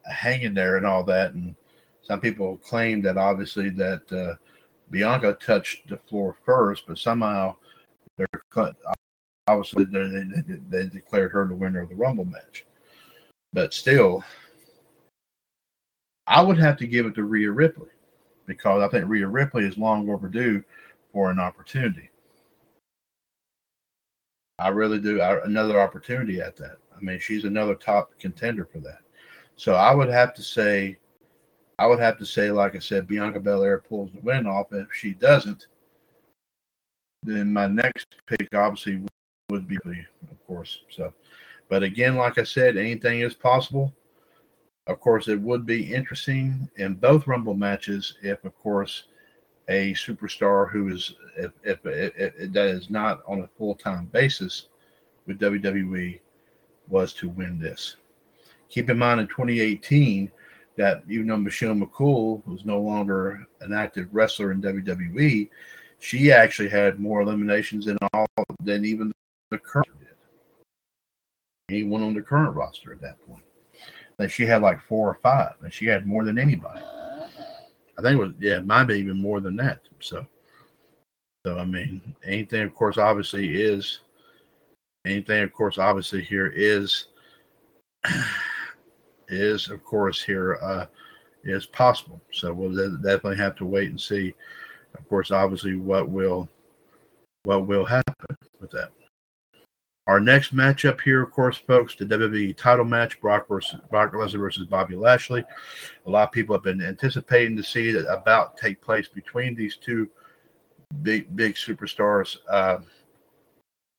hanging there, and all that. And some people claim that obviously that uh, Bianca touched the floor first, but somehow they're cut. obviously they, they, declared her the winner of the Rumble match. But still, I would have to give it to Rhea Ripley because I think Rhea Ripley is long overdue for an opportunity. I really do. I, another opportunity at that. I mean, she's another top contender for that. So I would have to say, I would have to say, like I said, Bianca Belair pulls the win off. If she doesn't, then my next pick obviously would be, of course. So, but again, like I said, anything is possible. Of course, it would be interesting in both Rumble matches if, of course, a superstar who is if, if, if, if that is not on a full time basis with WWE was to win this. Keep in mind in 2018 that even though Michelle McCool was no longer an active wrestler in WWE, she actually had more eliminations than all than even the current did. Anyone on the current roster at that point. That she had like four or five, and she had more than anybody. I think it was yeah, it might be even more than that. So, so I mean, anything of course obviously is anything of course obviously here is is of course here uh is possible. So we'll definitely have to wait and see. Of course, obviously, what will what will happen with that. Our next matchup here, of course, folks, the WWE title match, Brock versus Brock Lesnar versus Bobby Lashley. A lot of people have been anticipating to see that about take place between these two big big superstars. Uh,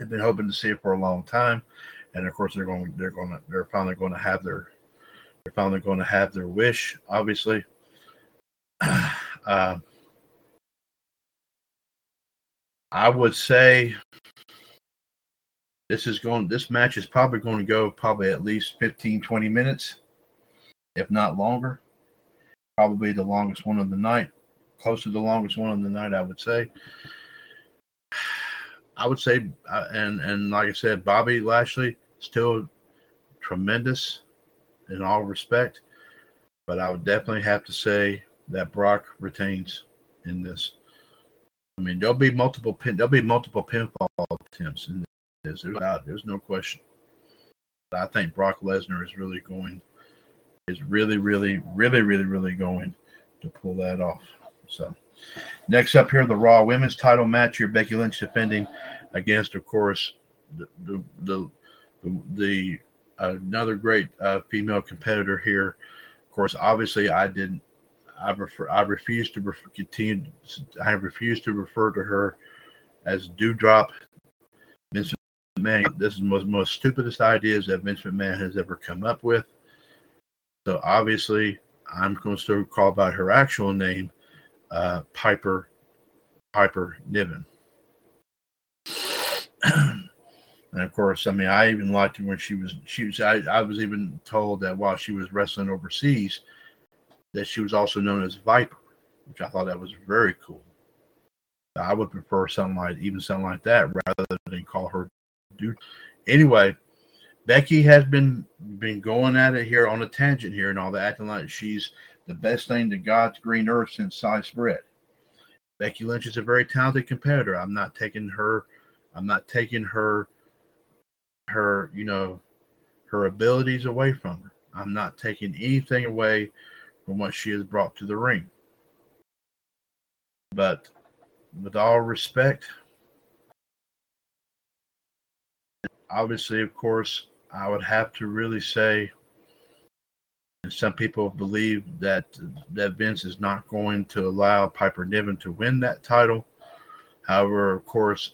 been hoping to see it for a long time, and of course, they're going they're going to they're finally going to have their they're finally going to have their wish. Obviously, uh, I would say this is going this match is probably going to go probably at least 15 20 minutes if not longer. Probably the longest one of the night close to the longest one of the night i would say i would say uh, and and like i said bobby lashley still tremendous in all respect but i would definitely have to say that brock retains in this I mean, there'll be multiple pin, there'll be multiple pinfall attempts in is. There's, there's no question. I think Brock Lesnar is really going, is really, really, really, really, really going to pull that off. So, next up here, the Raw Women's Title match. Here, Becky Lynch defending against, of course, the the the, the, the another great uh, female competitor here. Of course, obviously, I didn't. I refer. I refuse to refer, continue. I refuse to refer to her as Doudrop. Vince McMahon, this is most, most stupidest ideas that Vince McMahon has ever come up with. So obviously, I'm going to still call by her actual name, uh, Piper Piper Niven. and of course, I mean, I even liked her when she was she was. I, I was even told that while she was wrestling overseas, that she was also known as Viper, which I thought that was very cool. I would prefer something like even something like that rather than call her dude. Anyway, Becky has been been going at it here on a tangent here and all that, acting like she's the best thing to God's green earth since sliced bread. Becky Lynch is a very talented competitor. I'm not taking her, I'm not taking her, her, you know, her abilities away from her. I'm not taking anything away from what she has brought to the ring. But with all respect, obviously, of course, I would have to really say, and some people believe that that Vince is not going to allow Piper Niven to win that title. However, of course,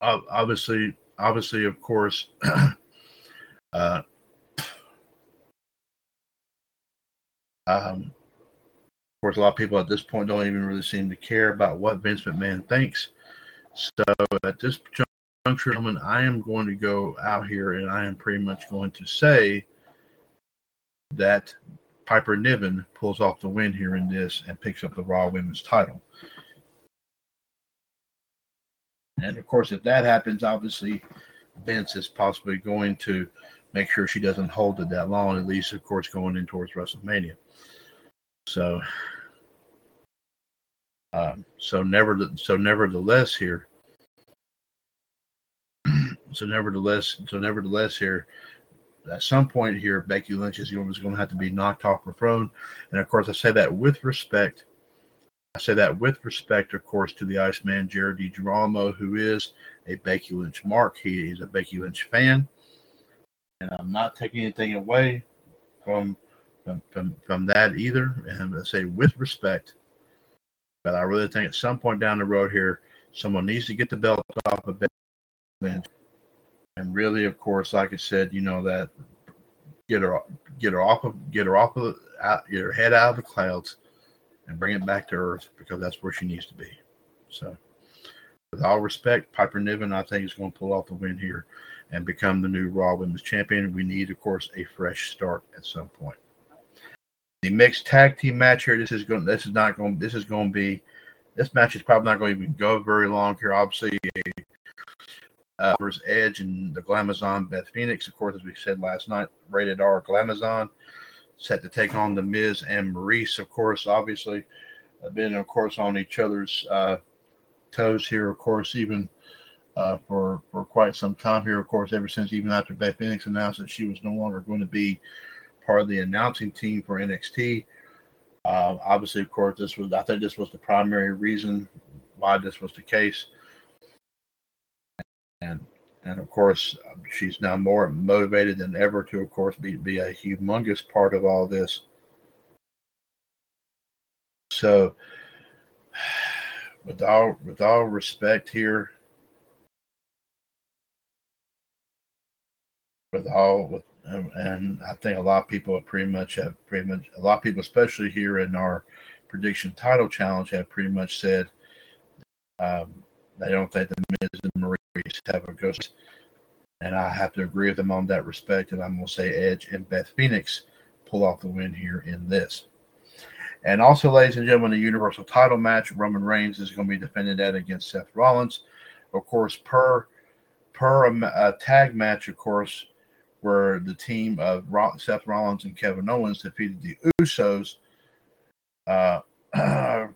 obviously, obviously, of course, uh, um, of course, a lot of people at this point don't even really seem to care about what Vince McMahon thinks. So at this juncture, I am going to go out here and I am pretty much going to say that Piper Niven pulls off the win here in this and picks up the Raw Women's title. And of course, if that happens, obviously Vince is possibly going to make sure she doesn't hold it that long, at least, of course, going in towards WrestleMania. So, um, so never, so nevertheless, here, so nevertheless, so nevertheless, here, at some point here, Becky Lynch is going to have to be knocked off her throne. And of course, I say that with respect. I say that with respect, of course, to the Iceman, Jared DiGirolamo, who is a Becky Lynch mark. He is a Becky Lynch fan. And I'm not taking anything away from from, from, from that either. And I say with respect. But I really think at some point down the road here, someone needs to get the belt off of Becky Lynch and really, of course, like I said, you know that get her get her off of get her off of out, get her head out of the clouds and bring it back to earth because that's where she needs to be. So, with all respect, Piper Niven, I think is going to pull off the win here and become the new Raw Women's Champion. We need, of course, a fresh start at some point. The mixed tag team match here. This is going. This is not going. This is going to be. This match is probably not going to even go very long here. Obviously, uh, Edge and the Glamazon Beth Phoenix, of course, as we said last night, rated R Glamazon, set to take on the Miz and Maryse. of course, obviously, uh, been, of course, on each other's uh, toes here, of course, even uh, for for quite some time here, of course, ever since even after Beth Phoenix announced that she was no longer going to be part of the announcing team for NXT. Uh, obviously, of course, this was I think this was the primary reason why this was the case and and of course she's now more motivated than ever to of course be, be a humongous part of all this. So with all with all respect here with all with and I think a lot of people have pretty much have pretty much a lot of people, especially here in our prediction title challenge, have pretty much said um, they don't think the Miz and Maryse have a ghost. And I have to agree with them on that respect. And I'm going to say Edge and Beth Phoenix pull off the win here in this. And also, ladies and gentlemen, the Universal title match, Roman Reigns is going to be defending that against Seth Rollins. Of course, per per a, a tag match, of course, where the team of Seth Rollins and Kevin Owens defeated the Usos. Uh, uh,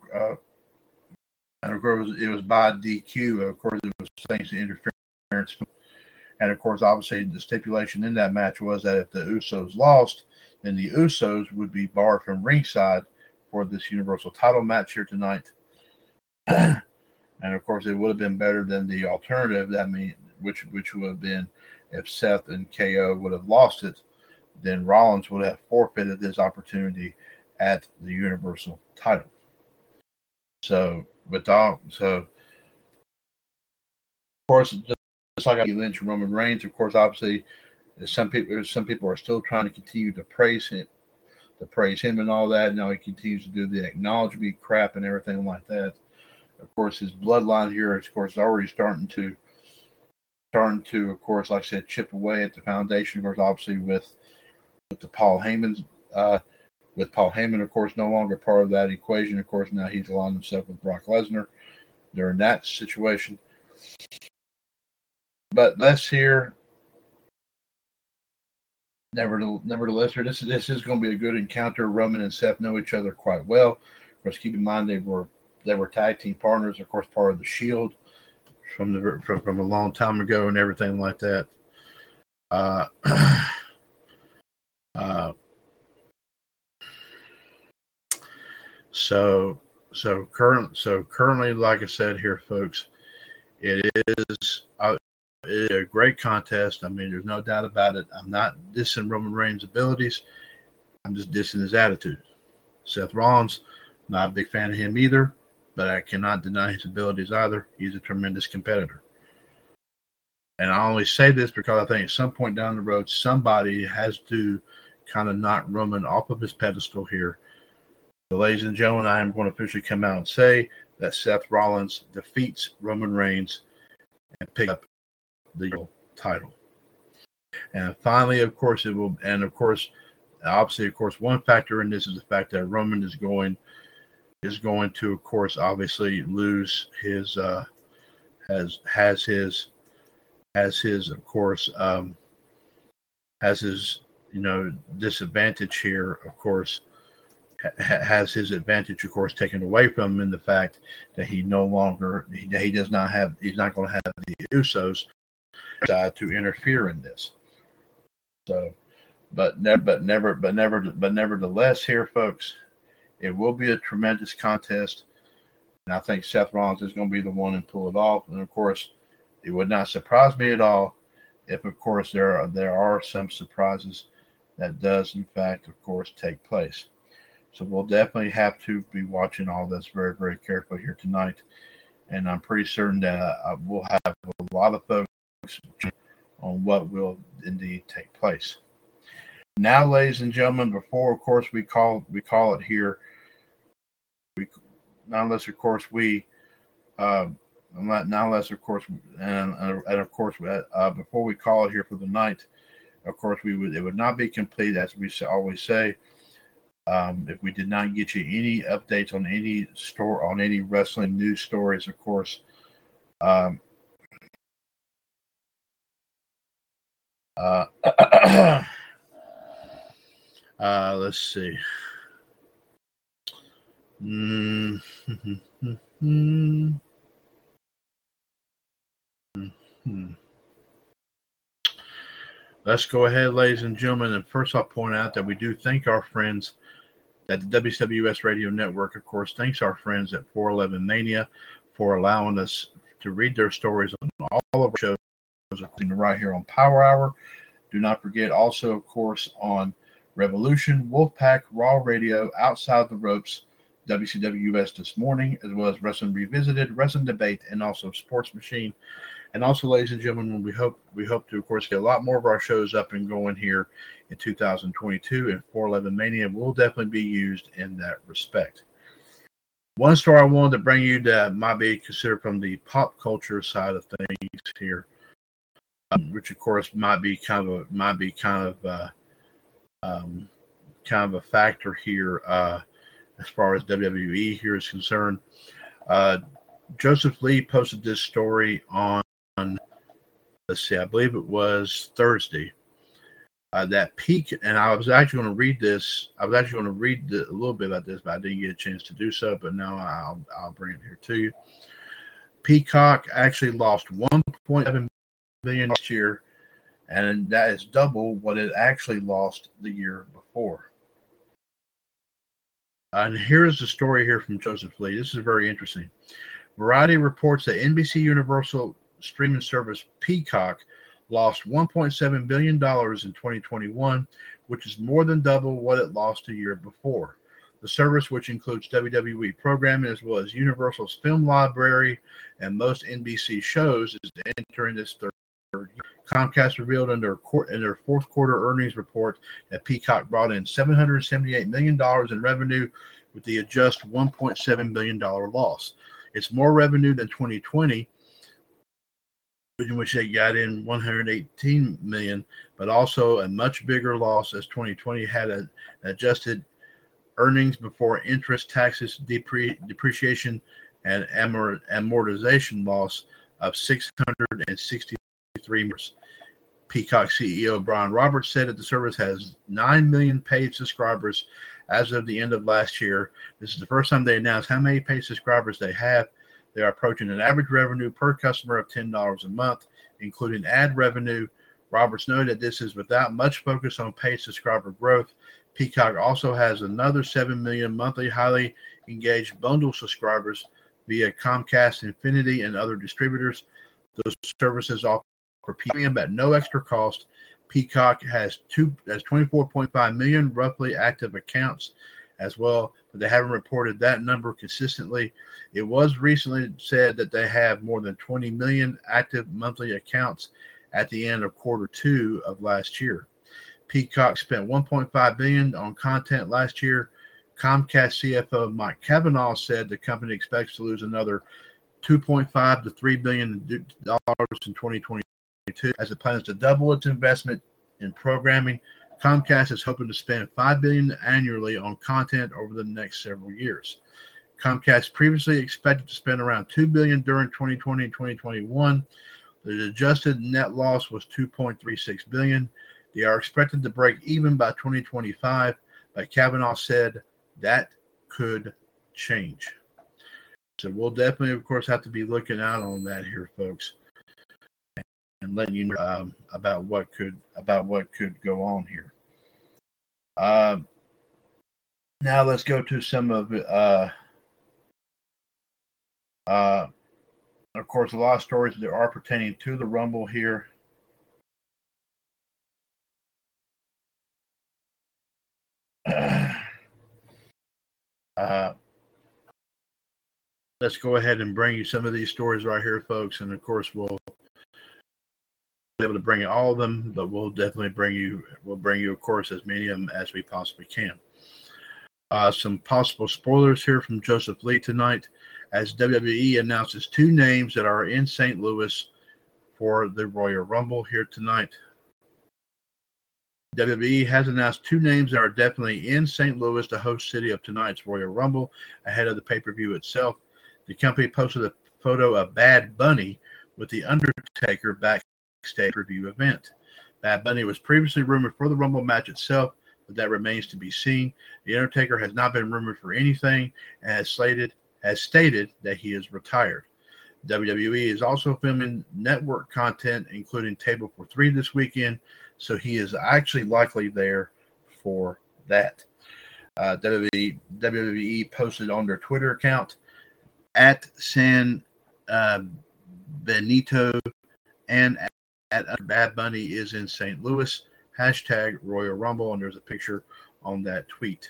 and of course it was by DQ. Of course, it was thanks to interference, and of course, obviously, the stipulation in that match was that if the Usos lost, then the Usos would be barred from ringside for this Universal Title match here tonight. and of course, it would have been better than the alternative. That mean which which would have been if Seth and KO would have lost it, then Rollins would have forfeited this opportunity at the Universal Title. So with all so of course just like Lynch and Roman Reigns, of course, obviously some people some people are still trying to continue to praise him to praise him and all that. Now he continues to do the acknowledgement crap and everything like that. Of course, his bloodline here, of course, is already starting to starting to, of course, like I said, chip away at the foundation. Of course, obviously with with the Paul Heyman's uh, with Paul Heyman, of course, no longer part of that equation. Of course, now he's aligned himself with Brock Lesnar during that situation. But let's hear nevertheless, this is this is going to be a good encounter. Roman and Seth know each other quite well. Of course, keep in mind they were they were tag team partners, of course, part of the Shield from the from, from a long time ago and everything like that. Uh, uh, so so current so currently, like I said here, folks, it is uh, a great contest. I mean, there's no doubt about it. I'm not dissing Roman Reigns' abilities. I'm just dissing his attitude. Seth Rollins, not a big fan of him either, but I cannot deny his abilities either. He's a tremendous competitor. And I only say this because I think at some point down the road, somebody has to kind of knock Roman off of his pedestal here. Ladies and gentlemen, I am going to officially come out and say that Seth Rollins defeats Roman Reigns and pick up the title. And finally, of course, it will, and of course, obviously, of course, one factor in this is the fact that Roman is going is going to, of course, obviously lose his uh, has has his has his, of course, um, has his you know disadvantage here, of course, has his advantage, of course, taken away from him in the fact that he no longer he, he does not have he's not going to have the Usos to interfere in this. So, but never, but never, but never, but nevertheless, here, folks, it will be a tremendous contest, and I think Seth Rollins is going to be the one and pull it off. And of course, it would not surprise me at all if, of course, there are there are some surprises that does in fact, of course, take place. So we'll definitely have to be watching all this very, very carefully here tonight. And I'm pretty certain that uh, we'll have a lot of folks on what will indeed take place. Now, ladies and gentlemen, before of course we call we call it here, we not unless of course we uh, not unless of course and, and of course uh, before we call it here for the night, of course we would it would not be complete as we always say um, if we did not get you any updates on any store on any wrestling news stories, of course, um, Uh, uh, let's see. Mm-hmm. Let's go ahead, ladies and gentlemen. And first, I'll point out that we do thank our friends at the WWS Radio Network. Of course, thanks our friends at 411 Mania for allowing us to read their stories on all of our shows right here on Power Hour. Do not forget also, of course, on Revolution, Wolfpack, Raw Radio, Outside the Ropes, WCWS this morning, as well as Wrestling Revisited, Wrestling Debate, and also Sports Machine. And also, ladies and gentlemen, we hope we hope to, of course, get a lot more of our shows up and going here in 2022. And 411 Mania will definitely be used in that respect. One story I wanted to bring you that might be considered from the pop culture side of things here um, which of course might be kind of a, might be kind of uh, um, kind of a factor here uh, as far as WWE here is concerned. Uh, Joseph Lee posted this story on, let's see, I believe it was Thursday. Uh, that peak, and I was actually going to read this. I was actually going to read the, a little bit about this, but I didn't get a chance to do so. But now I'll I'll bring it here to you. Peacock actually lost 1.7 million next year, and that is double what it actually lost the year before. And here's the story here from Joseph Lee. This is very interesting. Variety reports that NBC Universal streaming service Peacock lost $1.7 billion in 2021, which is more than double what it lost a year before. The service, which includes WWE programming as well as Universal's film library and most NBC shows, is entering its third Comcast revealed in their, in their fourth quarter earnings report that Peacock brought in $778 million in revenue with the adjust $1.7 billion loss. It's more revenue than 2020, in which they got in 118 million, but also a much bigger loss as 2020 had an adjusted earnings before interest, taxes, depre- depreciation, and amortization loss of 660 three Peacock CEO Brian Roberts said that the service has 9 million paid subscribers as of the end of last year. This is the first time they announced how many paid subscribers they have. They are approaching an average revenue per customer of $10 a month, including ad revenue. Roberts noted that this is without much focus on paid subscriber growth. Peacock also has another 7 million monthly highly engaged bundle subscribers via Comcast, Infinity, and other distributors. Those services offer premium at no extra cost. Peacock has two has 24.5 million roughly active accounts as well, but they haven't reported that number consistently. It was recently said that they have more than 20 million active monthly accounts at the end of quarter two of last year. Peacock spent 1.5 billion on content last year. Comcast CFO Mike Cavanagh said the company expects to lose another 2.5 to 3 billion dollars in 2022 as it plans to double its investment in programming. Comcast is hoping to spend 5 billion annually on content over the next several years. Comcast previously expected to spend around 2 billion during 2020 and 2021. The adjusted net loss was 2.36 billion. They are expected to break even by 2025, but Cavanagh said that could change. So we'll definitely, of course, have to be looking out on that here, folks, and letting you know um, about what could about what could go on here. Uh, now let's go to some of uh, uh, of course, a lot of stories that are pertaining to the Rumble here. Uh, let's go ahead and bring you some of these stories right here, folks. And of course, we'll able to bring all of them, but we'll definitely bring you, we'll bring you, of course, as many of them as we possibly can. Uh, some possible spoilers here from Joseph Lee tonight as WWE announces two names that are in St. Louis for the Royal Rumble here tonight. WWE has announced two names that are definitely in St. Louis, the host city of tonight's Royal Rumble, ahead of the pay per view itself. The company posted a photo of Bad Bunny with The Undertaker backstage review event. Bad Bunny was previously rumored for the Rumble match itself, but that remains to be seen. The Undertaker has not been rumored for anything and has slated has stated that he is retired. WWE is also filming network content, including Table for Three this weekend, so he is actually likely there for that. Uh, WWE, WWE posted on their Twitter account at San uh, Benito and at, Bad Bunny is in St. Louis. Hashtag Royal Rumble, and there's a picture on that tweet.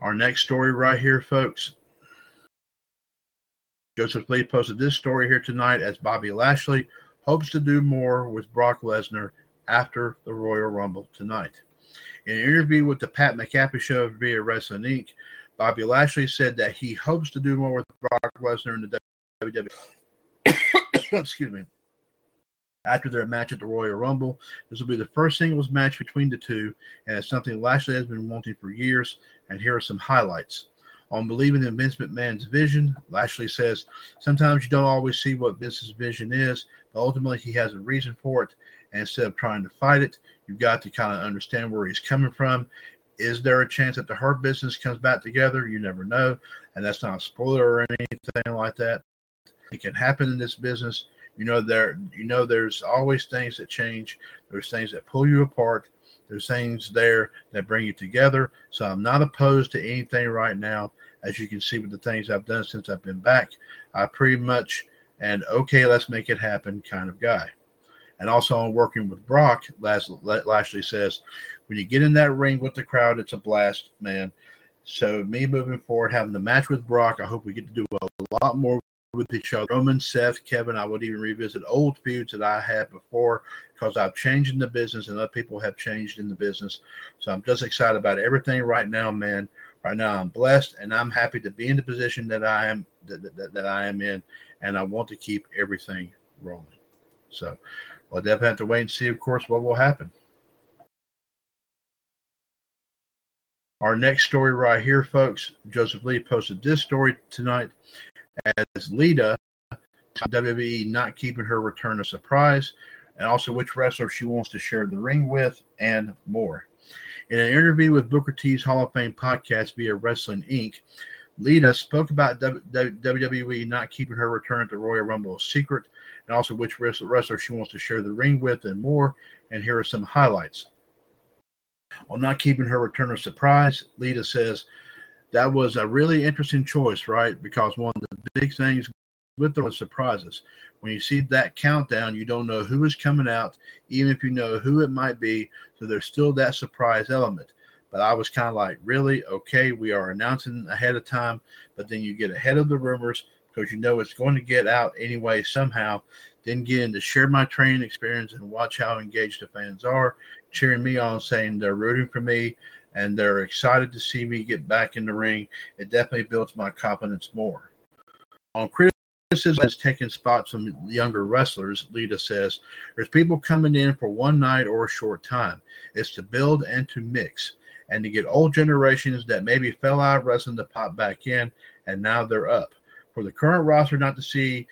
Our next story right here, folks. Joseph Lee posted this story here tonight as Bobby Lashley hopes to do more with Brock Lesnar after the Royal Rumble tonight. In an interview with the Pat McAfee show via Wrestling Inc., Bobby Lashley said that he hopes to do more with Brock Lesnar in the WWE. Excuse me. After their match at the Royal Rumble, this will be the first singles match between the two, and it's something Lashley has been wanting for years. And here are some highlights. On believing in Vince McMahon's vision, Lashley says, Sometimes you don't always see what Vince's vision is, but ultimately he has a reason for it. And instead of trying to fight it, you've got to kind of understand where he's coming from. Is there a chance that the Hurt business comes back together? You never know. And that's not a spoiler or anything like that. It can happen in this business. You know there you know there's always things that change. There's things that pull you apart. There's things there that bring you together. So I'm not opposed to anything right now. As you can see with the things I've done since I've been back, I pretty much and okay, let's make it happen kind of guy. And also on working with Brock, Lashley says, when you get in that ring with the crowd, it's a blast, man. So me moving forward, having the match with Brock, I hope we get to do a lot more with each other. Roman, Seth, Kevin, I would even revisit old feuds that I had before because I've changed in the business and other people have changed in the business. So I'm just excited about everything right now, man. Right now I'm blessed and I'm happy to be in the position that I am that, that, that I am in, and I want to keep everything rolling. So we'll definitely have to wait and see, of course, what will happen. Our next story right here, folks. Joseph Lee posted this story tonight as Lita WWE not keeping her return a surprise, and also which wrestler she wants to share the ring with, and more. In an interview with Booker T's Hall of Fame podcast via Wrestling Inc., Lita spoke about WWE not keeping her return at the Royal Rumble a secret, and also which wrestler she wants to share the ring with, and more. And here are some highlights. On not keeping her return a surprise, Lita says that was a really interesting choice, right? Because one of the big things with the surprises, when you see that countdown, you don't know who is coming out, even if you know who it might be. So there's still that surprise element. But I was kind of like, really? Okay, we are announcing ahead of time, but then you get ahead of the rumors because you know it's going to get out anyway somehow. Then get in to share my training experience and watch how engaged the fans are, cheering me on, saying they're rooting for me and they're excited to see me get back in the ring. It definitely builds my confidence more. On criticism has taken spots from younger wrestlers, Lita says, there's people coming in for one night or a short time. It's to build and to mix and to get old generations that maybe fell out of wrestling to pop back in and now they're up. For the current roster not to see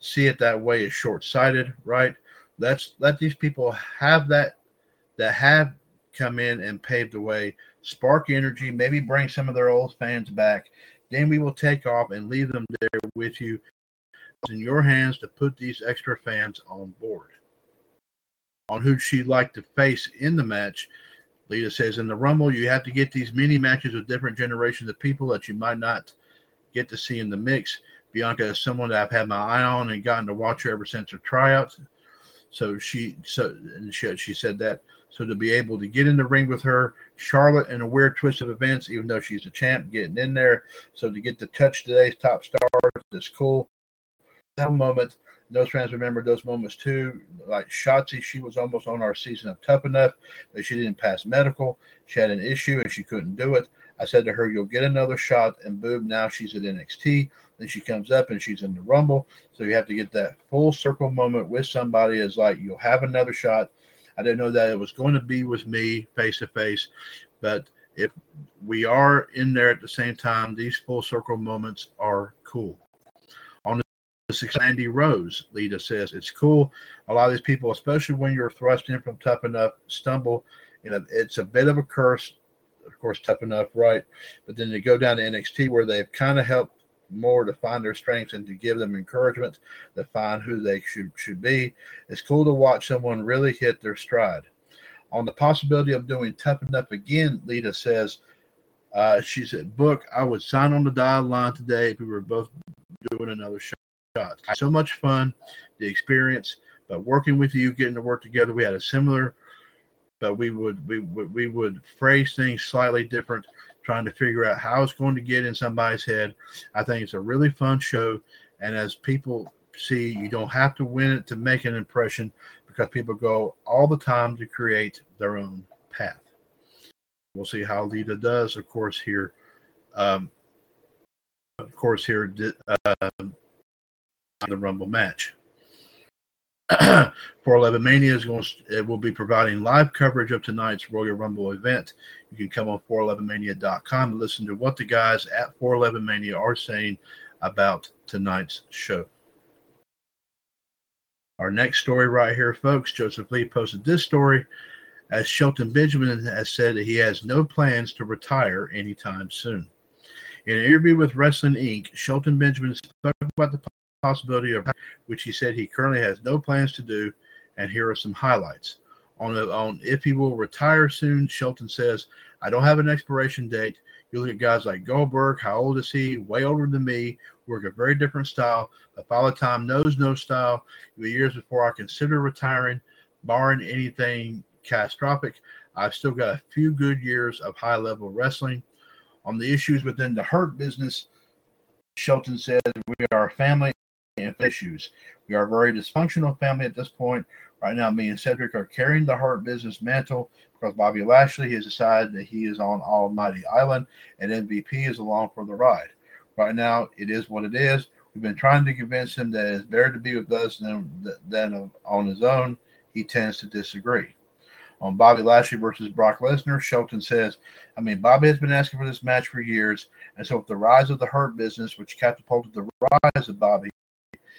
see it that way is short-sighted, right? Let's let these people have that that have come in and pave the way, spark energy, maybe bring some of their old fans back. Then we will take off and leave them there with you. It's in your hands to put these extra fans on board. On who she'd like to face in the match, Lita says in the Rumble, you have to get these mini matches with different generations of people that you might not get to see in the mix. Bianca is someone that I've had my eye on and gotten to watch her ever since her tryouts. So she so she, she said that so to be able to get in the ring with her, Charlotte, in a weird twist of events, even though she's a champ, getting in there. So to get to touch today's top stars is cool. That moment, those fans remember those moments too. Like Shotzi, she was almost on our season of Tough Enough, but she didn't pass medical. She had an issue and she couldn't do it. I said to her, You'll get another shot. And boom, now she's at NXT. Then she comes up and she's in the Rumble. So you have to get that full circle moment with somebody is like, You'll have another shot. I didn't know that it was going to be with me face to face, but if we are in there at the same time, these full circle moments are cool. On the six Andy Rose, Lita says it's cool. A lot of these people, especially when you're thrust in from tough enough, stumble. You know, it's a bit of a curse. Of course, tough enough, right? But then they go down to NXT where they've kind of helped more to find their strengths and to give them encouragement to find who they should should be. It's cool to watch someone really hit their stride. On the possibility of doing tough enough again, Lita says, uh, she said, Book, I would sign on the dial line today if we were both doing another shot. So much fun, the experience, but working with you, getting to work together, we had a similar, but we would we would we would phrase things slightly different trying to figure out how it's going to get in somebody's head. I think it's a really fun show. And as people see, you don't have to win it to make an impression because people go all the time to create their own path. We'll see how Lita does, of course, here. Um, of course, here, uh, the Rumble match. 411 Mania is going to, it will be providing live coverage of tonight's Royal Rumble event. You can come on 411mania.com and listen to what the guys at 411 Mania are saying about tonight's show. Our next story right here, folks, Joseph Lee posted this story as Shelton Benjamin has said that he has no plans to retire anytime soon. In an interview with Wrestling Inc., Shelton Benjamin spoke about the possibility of which he said he currently has no plans to do. And here are some highlights. On, the, on if he will retire soon, Shelton says, I don't have an expiration date. You look at guys like Goldberg, how old is he? Way older than me, work a very different style. The Father Time knows no style. The years before I consider retiring, barring anything catastrophic, I've still got a few good years of high level wrestling. On the issues within the hurt business, Shelton says, We are a family issues. We are a very dysfunctional family at this point. Right now, me and Cedric are carrying the Hurt business mantle because Bobby Lashley has decided that he is on Almighty Island and MVP is along for the ride. Right now, it is what it is. We've been trying to convince him that it's better to be with us than, than on his own. He tends to disagree. On Bobby Lashley versus Brock Lesnar, Shelton says, I mean, Bobby has been asking for this match for years. And so, with the rise of the Hurt business, which catapulted the rise of Bobby,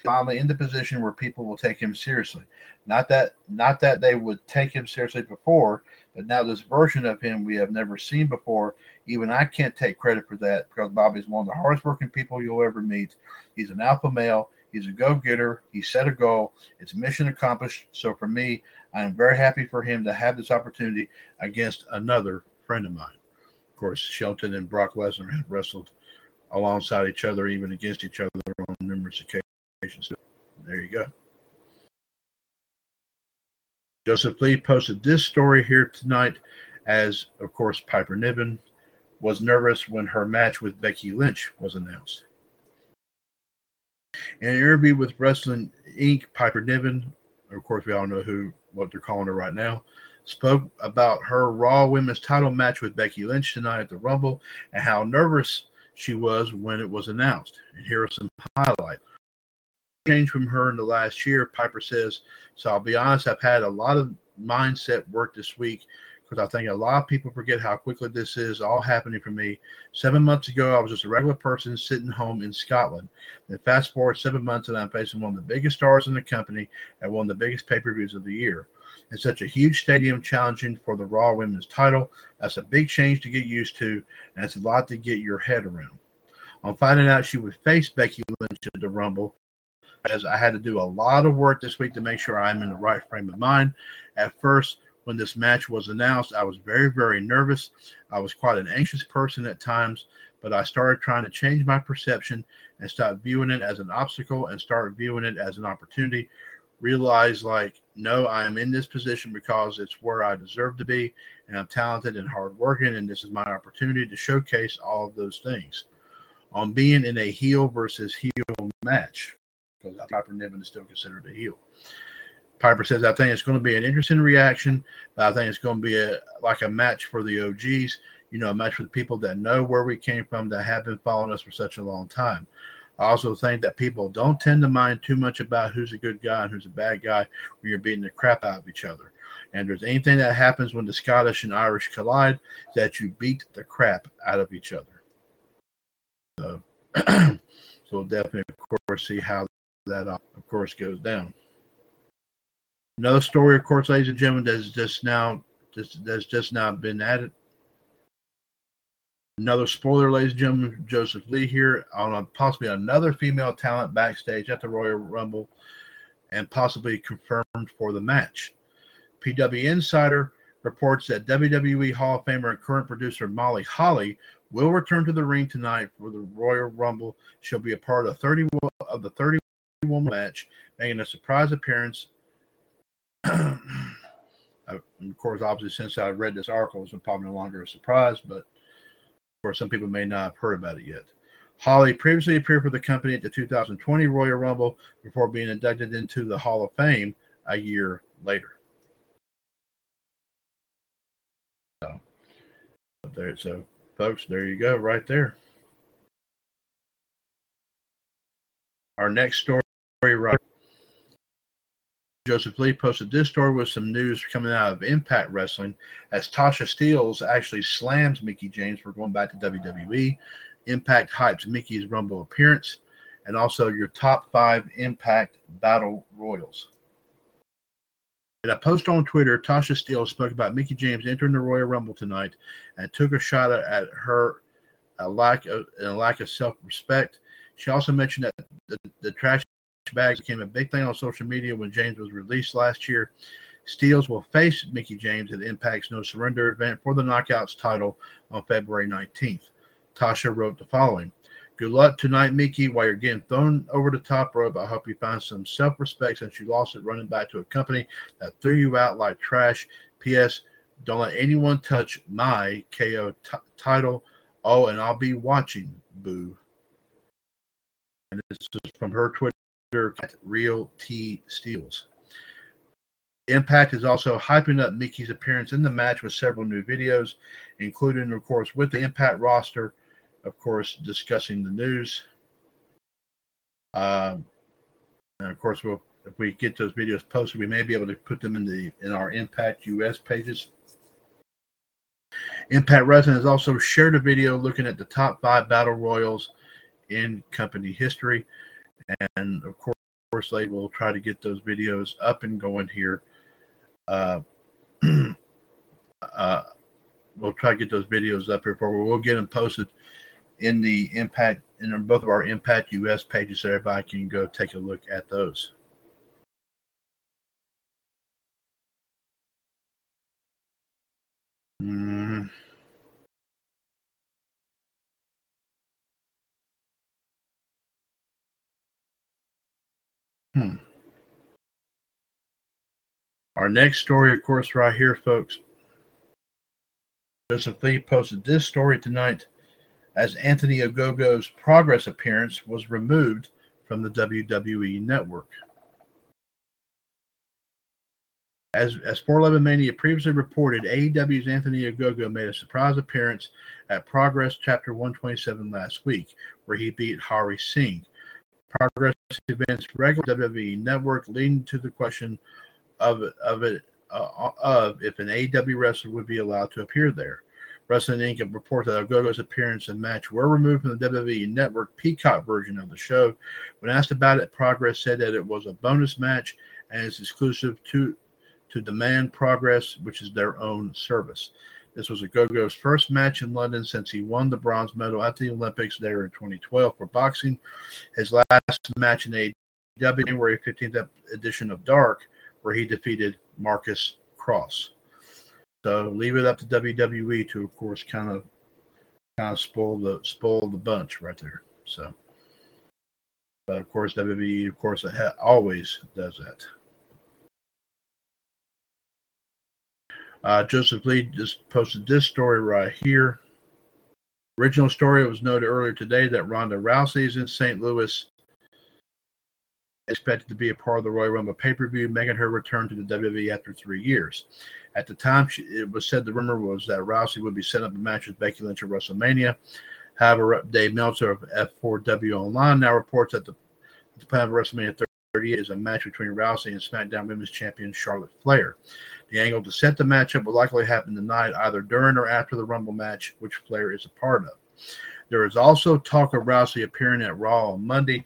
finally in the position where people will take him seriously. Not that not that they would take him seriously before, but now this version of him we have never seen before. Even I can't take credit for that because Bobby's one of the hardest working people you'll ever meet. He's an alpha male. He's a go-getter. He set a goal. It's mission accomplished. So for me, I am very happy for him to have this opportunity against another friend of mine. Of course, Shelton and Brock Lesnar have wrestled alongside each other, even against each other on numerous occasions. There you go. Joseph Lee posted this story here tonight, as of course Piper Niven was nervous when her match with Becky Lynch was announced. In an interview with Wrestling Inc., Piper Niven, of course we all know who what they're calling her right now, spoke about her Raw Women's Title match with Becky Lynch tonight at the Rumble and how nervous she was when it was announced. And here are some highlights. Change from her in the last year, Piper says. So I'll be honest, I've had a lot of mindset work this week because I think a lot of people forget how quickly this is all happening for me. Seven months ago, I was just a regular person sitting home in Scotland. Then fast forward seven months, and I'm facing one of the biggest stars in the company at one of the biggest pay per views of the year. In such a huge stadium, challenging for the Raw Women's title, that's a big change to get used to, and it's a lot to get your head around. On finding out she would face Becky Lynch at the Rumble, as I had to do a lot of work this week to make sure I'm in the right frame of mind. At first, when this match was announced, I was very, very nervous. I was quite an anxious person at times, but I started trying to change my perception and stop viewing it as an obstacle and start viewing it as an opportunity. Realize, like, no, I am in this position because it's where I deserve to be, and I'm talented and hardworking, and this is my opportunity to showcase all of those things. On being in a heel versus heel match, because Piper Niven is still considered a heel. Piper says, I think it's going to be an interesting reaction, but I think it's going to be a like a match for the OGs, you know, a match for the people that know where we came from, that have been following us for such a long time. I also think that people don't tend to mind too much about who's a good guy and who's a bad guy when you're beating the crap out of each other. And there's anything that happens when the Scottish and Irish collide, that you beat the crap out of each other. So, so we'll definitely, of course, see how that, uh, of course, goes down. Another story, of course, ladies and gentlemen, that's just now just that's just now been added. Another spoiler, ladies and gentlemen, Joseph Lee here on a, possibly another female talent backstage at the Royal Rumble and possibly confirmed for the match. PW Insider reports that WWE Hall of Famer and current producer Molly Holly will return to the ring tonight for the Royal Rumble. She'll be a part of 30 of the 30 woman match, making a surprise appearance. Uh, of course, obviously, since I've read this article, it's probably no longer a surprise, but of course, some people may not have heard about it yet. Holly previously appeared for the company at the 2020 Royal Rumble before being inducted into the Hall of Fame a year later. So, there, so folks, there you go, right there. Our next story, right? Joseph Lee posted this story with some news coming out of Impact Wrestling as Tasha Steelz actually slams Mickie James for going back to WWE. Impact hypes Mickie's Rumble appearance and also your top five Impact Battle Royals. In a post on Twitter, Tasha Steele spoke about Mickie James entering the Royal Rumble tonight and took a shot at her a lack of a lack of self respect. She also mentioned that the, the trash bags became a big thing on social media when James was released last year. Steelz will face Mickie James at Impact's No Surrender event for the Knockouts title on February 19th. Tasha wrote the following Good luck tonight, Mickie. While you're getting thrown over the top rope, I hope you find some self respect since you lost it running back to a company that threw you out like trash. P.S. Don't let anyone touch my KO t- title. Oh, and I'll be watching, boo. And this is from her Twitter at Real T Steelz. Impact is also hyping up Mickie's appearance in the match with several new videos, including, of course, with the Impact roster, of course, discussing the news. Um, and of course, we'll if we get those videos posted, we may be able to put them in the in our Impact US pages. Impact Wrestling has also shared a video looking at the top five battle royals in company history. And of course, late. We'll try to get those videos up and going here. Uh, uh, we'll try to get those videos up here for. We'll get them posted in the Impact in both of our Impact US pages, so everybody can go take a look at those. Mm. Our next story, of course, right here, folks. Joseph Lee posted this story tonight as Anthony Ogogo's progress appearance was removed from the WWE network. As, as 411 Mania previously reported, AEW's Anthony Ogogo made a surprise appearance at Progress Chapter 127 last week, where he beat Hari Singh. Progress events regular WWE network, leading to the question of of it uh, of if an AEW wrestler would be allowed to appear there. Wrestling Inc. reported that Ogogo's appearance and match were removed from the WWE Network Peacock version of the show. When asked about it, Progress said that it was a bonus match and is exclusive to to Demand Progress, which is their own service. This was Ogogo's first match in London since he won the bronze medal at the Olympics there in 2012 for boxing. His last match in a January 15th edition of Dark, where he defeated Marcus Cross. So leave it up to WWE to, of course, kind of kind of spoil the spoil the bunch right there. So, but of course, WWE, of course, always does that. Uh, Joseph Lee just posted this story right here. Original story it was noted earlier today that Ronda Rousey is in St. Louis, expected to be a part of the Royal Rumble pay per view, making her return to the WWE after three years. At the time, she, it was said the rumor was that Rousey would be setting up a match with Becky Lynch at WrestleMania. However, Dave Meltzer of F4W Online now reports that the, the plan of WrestleMania 30 is a match between Rousey and SmackDown Women's Champion Charlotte Flair. The angle to set the matchup will likely happen tonight, either during or after the Rumble match, which Flair is a part of. There is also talk of Rousey appearing at Raw on Monday.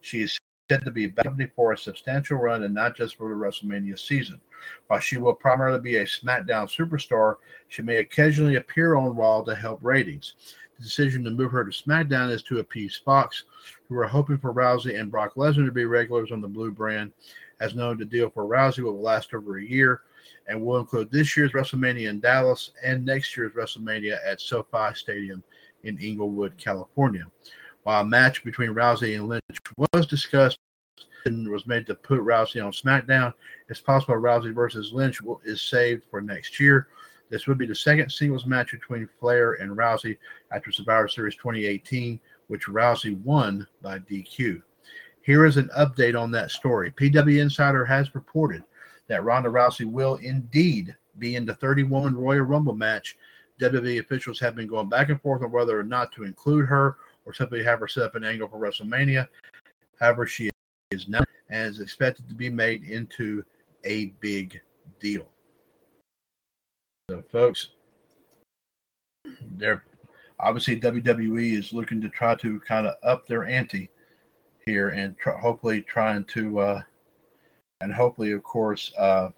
She is said to be back for a substantial run and not just for the WrestleMania season. While she will primarily be a SmackDown superstar, she may occasionally appear on Raw to help ratings. The decision to move her to SmackDown is to appease Fox, who are hoping for Rousey and Brock Lesnar to be regulars on the Blue brand. As known, the deal for Rousey will last over a year and will include this year's WrestleMania in Dallas and next year's WrestleMania at SoFi Stadium in Inglewood, California. While a match between Rousey and Lynch was discussed and was made to put Rousey on SmackDown, it's possible Rousey versus Lynch will, is saved for next year. This would be the second singles match between Flair and Rousey after Survivor Series 2018, which Rousey won by DQ. Here is an update on that story. PW Insider has reported that Ronda Rousey will indeed be in the 30 woman Royal Rumble match. WWE officials have been going back and forth on whether or not to include her or simply have her set up an angle for WrestleMania. However, she is now and is expected to be made into a big deal. So, folks, they're obviously WWE is looking to try to kind of up their ante here and hopefully trying to uh, and hopefully, of course, uh,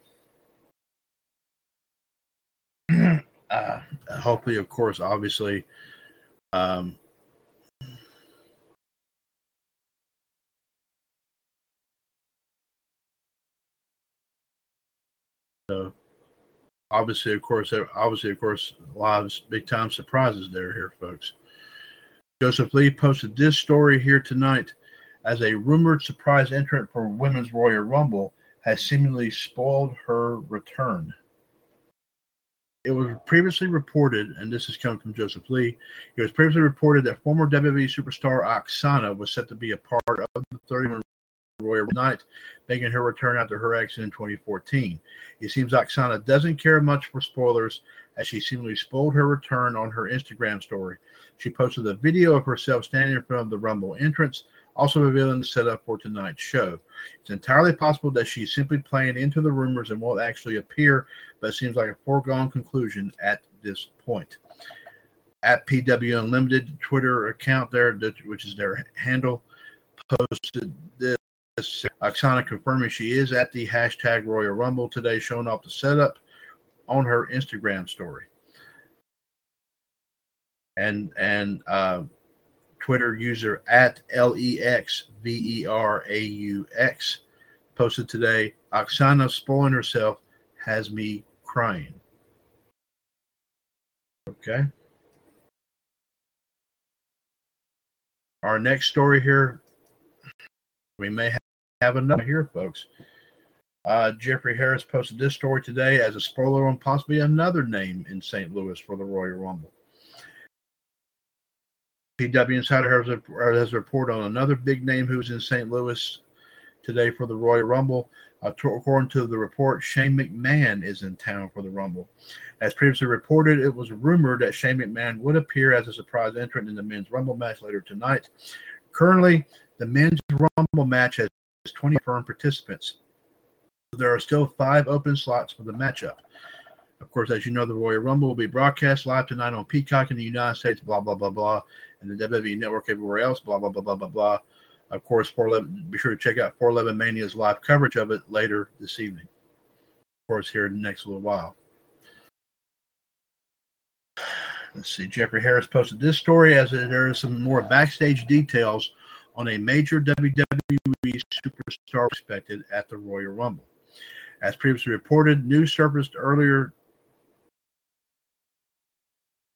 uh, hopefully, of course, obviously, um, so obviously, of course, obviously, of course, of big time surprises there here, folks. Joseph Lee posted this story here tonight as a rumored surprise entrant for Women's Royal Rumble has seemingly spoiled her return. It was previously reported, and this is coming from Joseph Lee, it was previously reported that former WWE superstar Aksana was set to be a part of the 31 Royal Night, making her return after her exit in 2014. It seems Aksana doesn't care much for spoilers, as she seemingly spoiled her return on her Instagram story. She posted a video of herself standing in front of the Rumble entrance, also revealing the setup for tonight's show. It's entirely possible that she's simply playing into the rumors and won't actually appear, but it seems like a foregone conclusion at this point. At PW Unlimited Twitter account there, which is their handle, posted this Aksana confirming she is at the hashtag Royal Rumble today, showing off the setup on her Instagram story. And and uh, Twitter user at L E X V E R A U X posted today. Aksana spoiling herself has me crying. Okay. Our next story here, we may have another here, folks. Uh, Jeffrey Harris posted this story today as a spoiler on possibly another name in St. Louis for the Royal Rumble. PW Insider has a, has a report on another big name who's in St. Louis today for the Royal Rumble. Uh, according to the report, Shane McMahon is in town for the Rumble. As previously reported, it was rumored that Shane McMahon would appear as a surprise entrant in the men's Rumble match later tonight. Currently, the men's Rumble match has 20 firm participants. There are still five open slots for the matchup. Of course, as you know, the Royal Rumble will be broadcast live tonight on Peacock in the United States, blah, blah, blah, blah, and the WWE Network everywhere else, blah, blah, blah, blah, blah, blah. Of course, 411, be sure to check out 411Mania's live coverage of it later this evening. Of course, here in the next little while. Let's see. Jeffrey Harris posted this story as there is some more backstage details on a major WWE superstar expected at the Royal Rumble. As previously reported, news surfaced earlier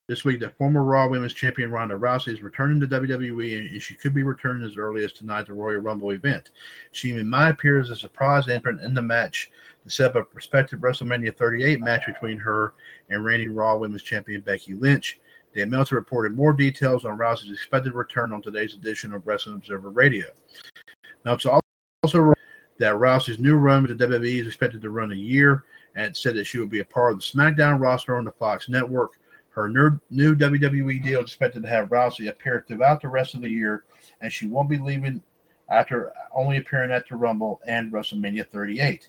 this week that former Raw Women's Champion Ronda Rousey is returning to WWE and she could be returning as early as tonight's Royal Rumble event. She might appear as a surprise entrant in the match to set up a prospective WrestleMania 38 match between her and reigning Raw Women's Champion Becky Lynch. Dan Meltzer reported more details on Rousey's expected return on today's edition of Wrestling Observer Radio. Meltzer also wrote that Rousey's new run with the WWE is expected to run a year and said that she will be a part of the SmackDown roster on the Fox network. Her new, WWE deal is expected to have Rousey appear throughout the rest of the year, and she won't be leaving after only appearing at the Rumble and WrestleMania 38.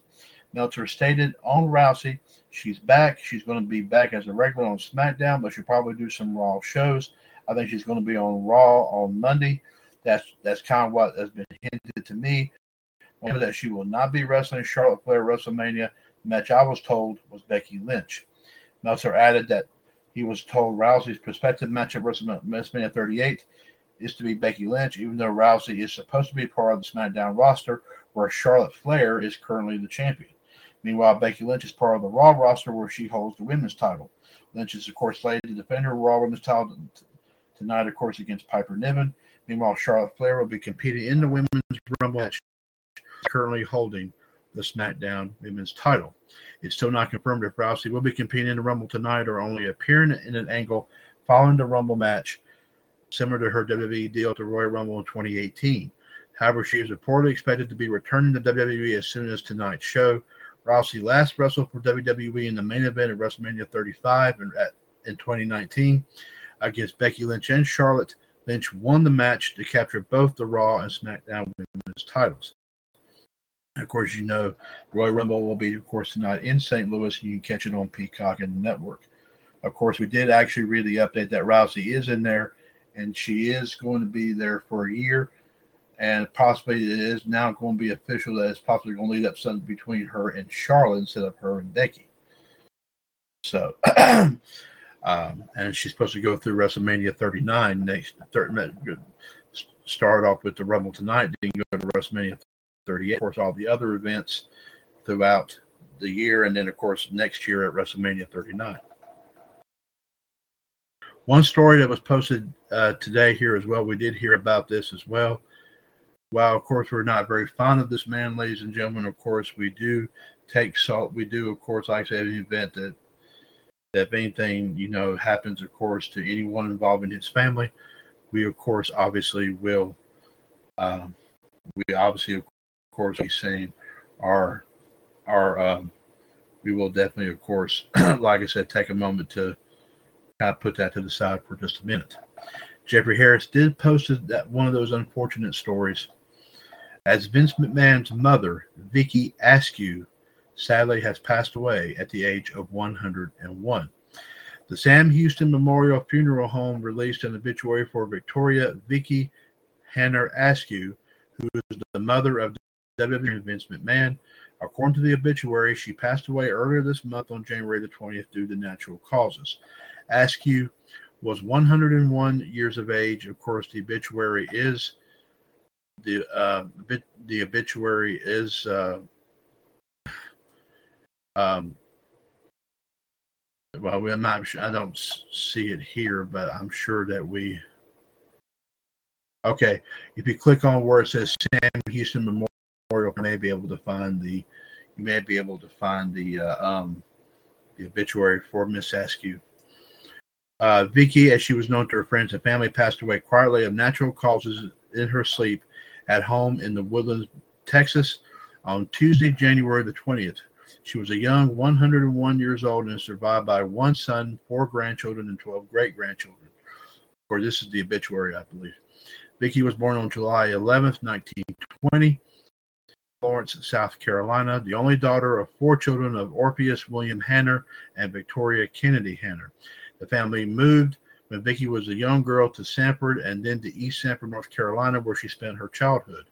Meltzer stated on Rousey, she's back. She's going to be back as a regular on SmackDown, but she'll probably do some Raw shows. I think she's going to be on Raw on Monday. That's that's kind of what has been hinted to me. That she will not be wrestling Charlotte Flair WrestleMania match. I was told was Becky Lynch. Meltzer added that he was told Rousey's prospective match at WrestleMania 38 is to be Becky Lynch, even though Rousey is supposed to be part of the SmackDown roster, where Charlotte Flair is currently the champion. Meanwhile, Becky Lynch is part of the Raw roster, where she holds the women's title. Lynch is, of course, slated to defend her Raw women's title tonight, of course, against Piper Niven. Meanwhile, Charlotte Flair will be competing in the women's Rumble match, currently holding the SmackDown women's title. It's still not confirmed if Rousey will be competing in the Rumble tonight or only appearing in an angle following the Rumble match, similar to her WWE deal at the Royal Rumble in 2018. However, she is reportedly expected to be returning to WWE as soon as tonight's show. Rousey last wrestled for WWE in the main event at WrestleMania 35 in, at, in 2019 against Becky Lynch and Charlotte. Lynch won the match to capture both the Raw and SmackDown women's titles. Of course, you know Royal Rumble will be, of course, tonight in St. Louis. You can catch it on Peacock and the network. Of course, we did actually read the update that Rousey is in there, and she is going to be there for a year. And possibly it is now going to be official that it's possibly going to lead up something between her and Charlotte instead of her and Becky. So, um, and she's supposed to go through WrestleMania 39 next. 30, start off with the Rumble tonight, then go to WrestleMania 38. Of course, all the other events throughout the year, and then, of course, next year at WrestleMania 39. One story that was posted uh, today here as well, we did hear about this as well. While, of course, we're not very fond of this man, ladies and gentlemen, of course, we do take salt. We do, of course, like I said, an event that, that if anything, you know, happens, of course, to anyone involved in his family, we, of course, obviously will, um, we obviously, of course, be saying our our um, we will definitely, of course, like I said, take a moment to kind of put that to the side for just a minute. Jeffrey Harris did post that one of those unfortunate stories. As Vince McMahon's mother, Vicki Askew, sadly has passed away at the age of 101. The Sam Houston Memorial Funeral Home released an obituary for Victoria Vicki Hanner Askew, who is the mother of WWE Vince McMahon. According to the obituary, she passed away earlier this month on January the 20th due to natural causes. Askew was 101 years of age. Of course, the obituary is the uh, the obituary is uh, um, well, I'm not sure. I don't see it here, but I'm sure that we. Okay, if you click on where it says Sam Houston Memorial, you may be able to find the. You may be able to find the uh, um, the obituary for Miss Askew. Uh, Vicky, as she was known to her friends and family, passed away quietly of natural causes in her sleep at home in the Woodlands, Texas, on Tuesday, January the 20th. She was a young 101 years old and survived by one son, four grandchildren, and 12 great grandchildren. Or this is the obituary, I believe. Vicky was born on July 11th, 1920, Florence, South Carolina, the only daughter of four children of Orpheus William Hanner and Victoria Kennedy Hanner. The family moved when Vicky was a young girl to Sanford and then to East Sanford, North Carolina, where she spent her childhood.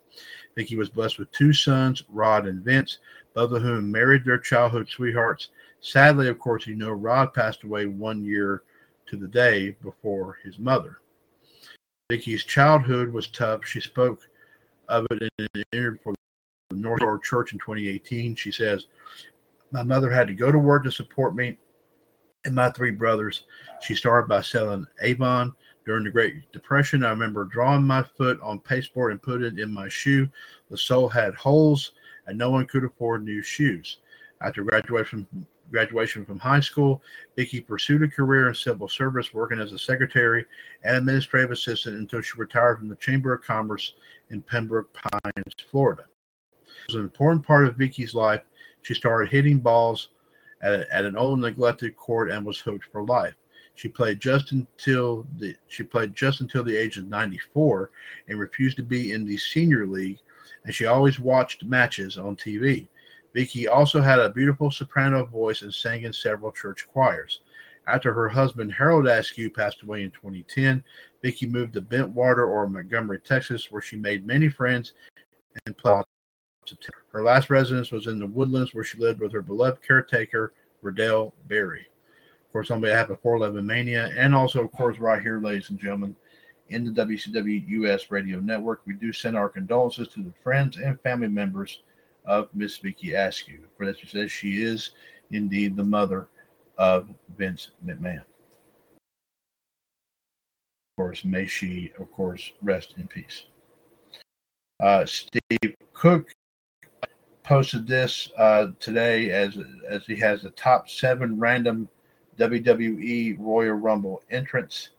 Vicky was blessed with two sons, Rod and Vince, both of whom married their childhood sweethearts. Sadly, of course, you know, Rod passed away one year to the day before his mother. Vicky's childhood was tough. She spoke of it in an interview for the North Shore Church in 2018. She says, My mother had to go to work to support me and my three brothers. She started by selling Avon during the Great Depression. I remember drawing my foot on pasteboard and put it in my shoe. The sole had holes, and no one could afford new shoes. After graduation graduation from high school, Vicky pursued a career in civil service, working as a secretary and administrative assistant until she retired from the Chamber of Commerce in Pembroke Pines, Florida. It was an important part of Vicky's life. She started hitting balls at, at an old neglected court and was hooked for life. She played just until the she played just until the age of 94 and refused to be in the senior league, and she always watched matches on TV. Vicky also had a beautiful soprano voice and sang in several church choirs. After her husband Harold Askew passed away in 2010, Vicky moved to Bentwater or Montgomery, Texas, where she made many friends and played her last residence was in the woodlands where she lived with her beloved caretaker, Riddell Berry. Of course, on behalf of 411Mania, and also, of course, right here, ladies and gentlemen, in the WCWUS radio network, we do send our condolences to the friends and family members of Miss Vicky Askew. For that, she says she is indeed the mother of Vince McMahon. Of course, may she, of course, rest in peace. Uh, Steve Cook posted this uh, today as as he has the top seven random WWE Royal Rumble entrants.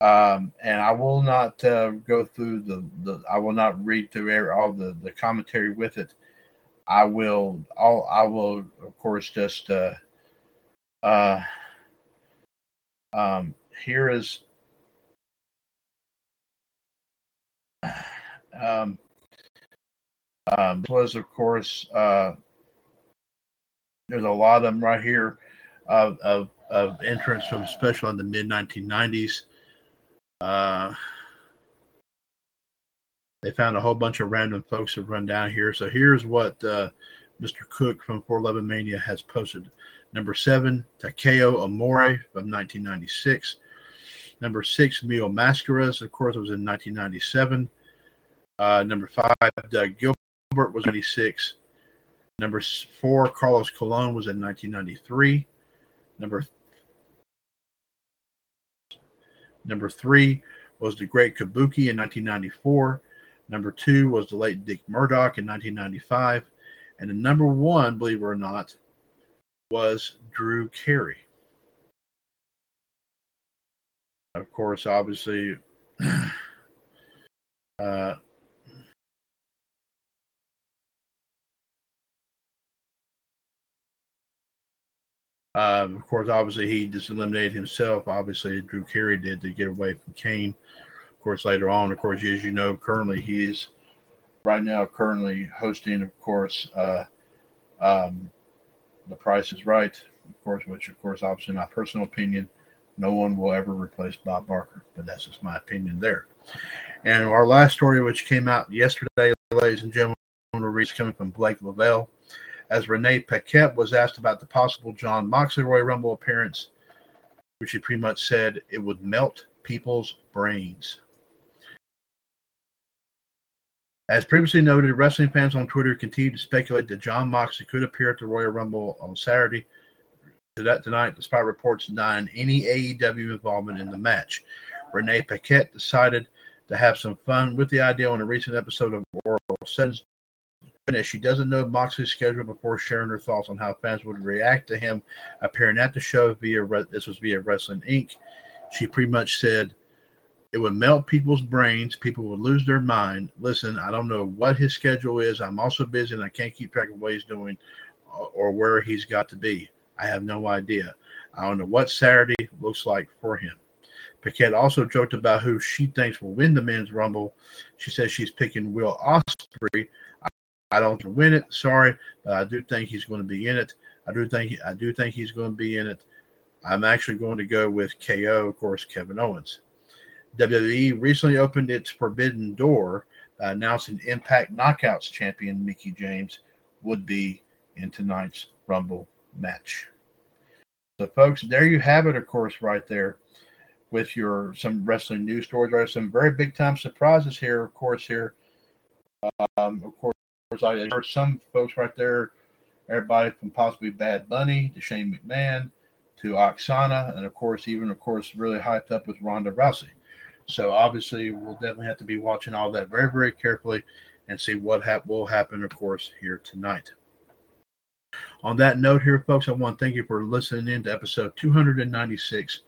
Um, and I will not uh, go through the, the I will not read through all the, the commentary with it. I will I'll, I will of course just uh, uh, um, here is um, um, this was, of course, uh, there's a lot of them right here of, of, of entrance from special in the mid 1990s. Uh, they found a whole bunch of random folks have run down here. So here's what uh, Mr. Cook from 411Mania has posted. Number seven, Takao Omori from 1996. Number six, Mil Mascaras, of course, it was in 1997. Uh, number five, Doug Gilbert was 96. Number four, Carlos Colon was in 1993. Number number three was the Great Kabuki in 1994. Number two was the late Dick Murdoch in 1995. And the number one, believe it or not, was Drew Carey. Of course, obviously, uh, Um, of course, obviously, he just eliminated himself. Obviously, Drew Carey did to get away from Kane. Of course, later on, of course, as you know, currently he is right now currently hosting, of course, uh, um, The Price is Right, of course, which, of course, obviously, my personal opinion, no one will ever replace Bob Barker, but that's just my opinion there. And our last story, which came out yesterday, ladies and gentlemen, reads coming from Blake Lavelle. As Renee Paquette was asked about the possible Jon Moxley Royal Rumble appearance, which she pretty much said it would melt people's brains. As previously noted, wrestling fans on Twitter continue to speculate that Jon Moxley could appear at the Royal Rumble on Saturday. To that tonight, despite reports denying any AEW involvement in the match, Renee Paquette decided to have some fun with the idea on a recent episode of Oral Sessions. As she doesn't know Moxley's schedule before sharing her thoughts on how fans would react to him appearing at the show via this was via Wrestling Inc. She pretty much said it would melt people's brains. People would lose their mind. Listen, I don't know what his schedule is. I'm also busy and I can't keep track of what he's doing or where he's got to be. I have no idea. I don't know what Saturday looks like for him. Paquette also joked about who she thinks will win the men's rumble. She says she's picking Will Ospreay. I, don't win it, sorry, but I do think he's going to be in it. I do think I do think he's going to be in it. I'm actually going to go with KO, of course, Kevin Owens. WWE recently opened its forbidden door by announcing Impact Knockouts champion Mickie James would be in tonight's Rumble match. So, folks, there you have it, of course, right there with your some wrestling news stories. There some very big time surprises here, of course. Here, um, of course, I heard some folks right there. Everybody from possibly Bad Bunny to Shane McMahon to Aksana, and of course, even of course, really hyped up with Ronda Rousey. So obviously, we'll definitely have to be watching all that very, very carefully and see what ha- will happen, of course, here tonight. On that note, here, folks, I want to thank you for listening in to episode 296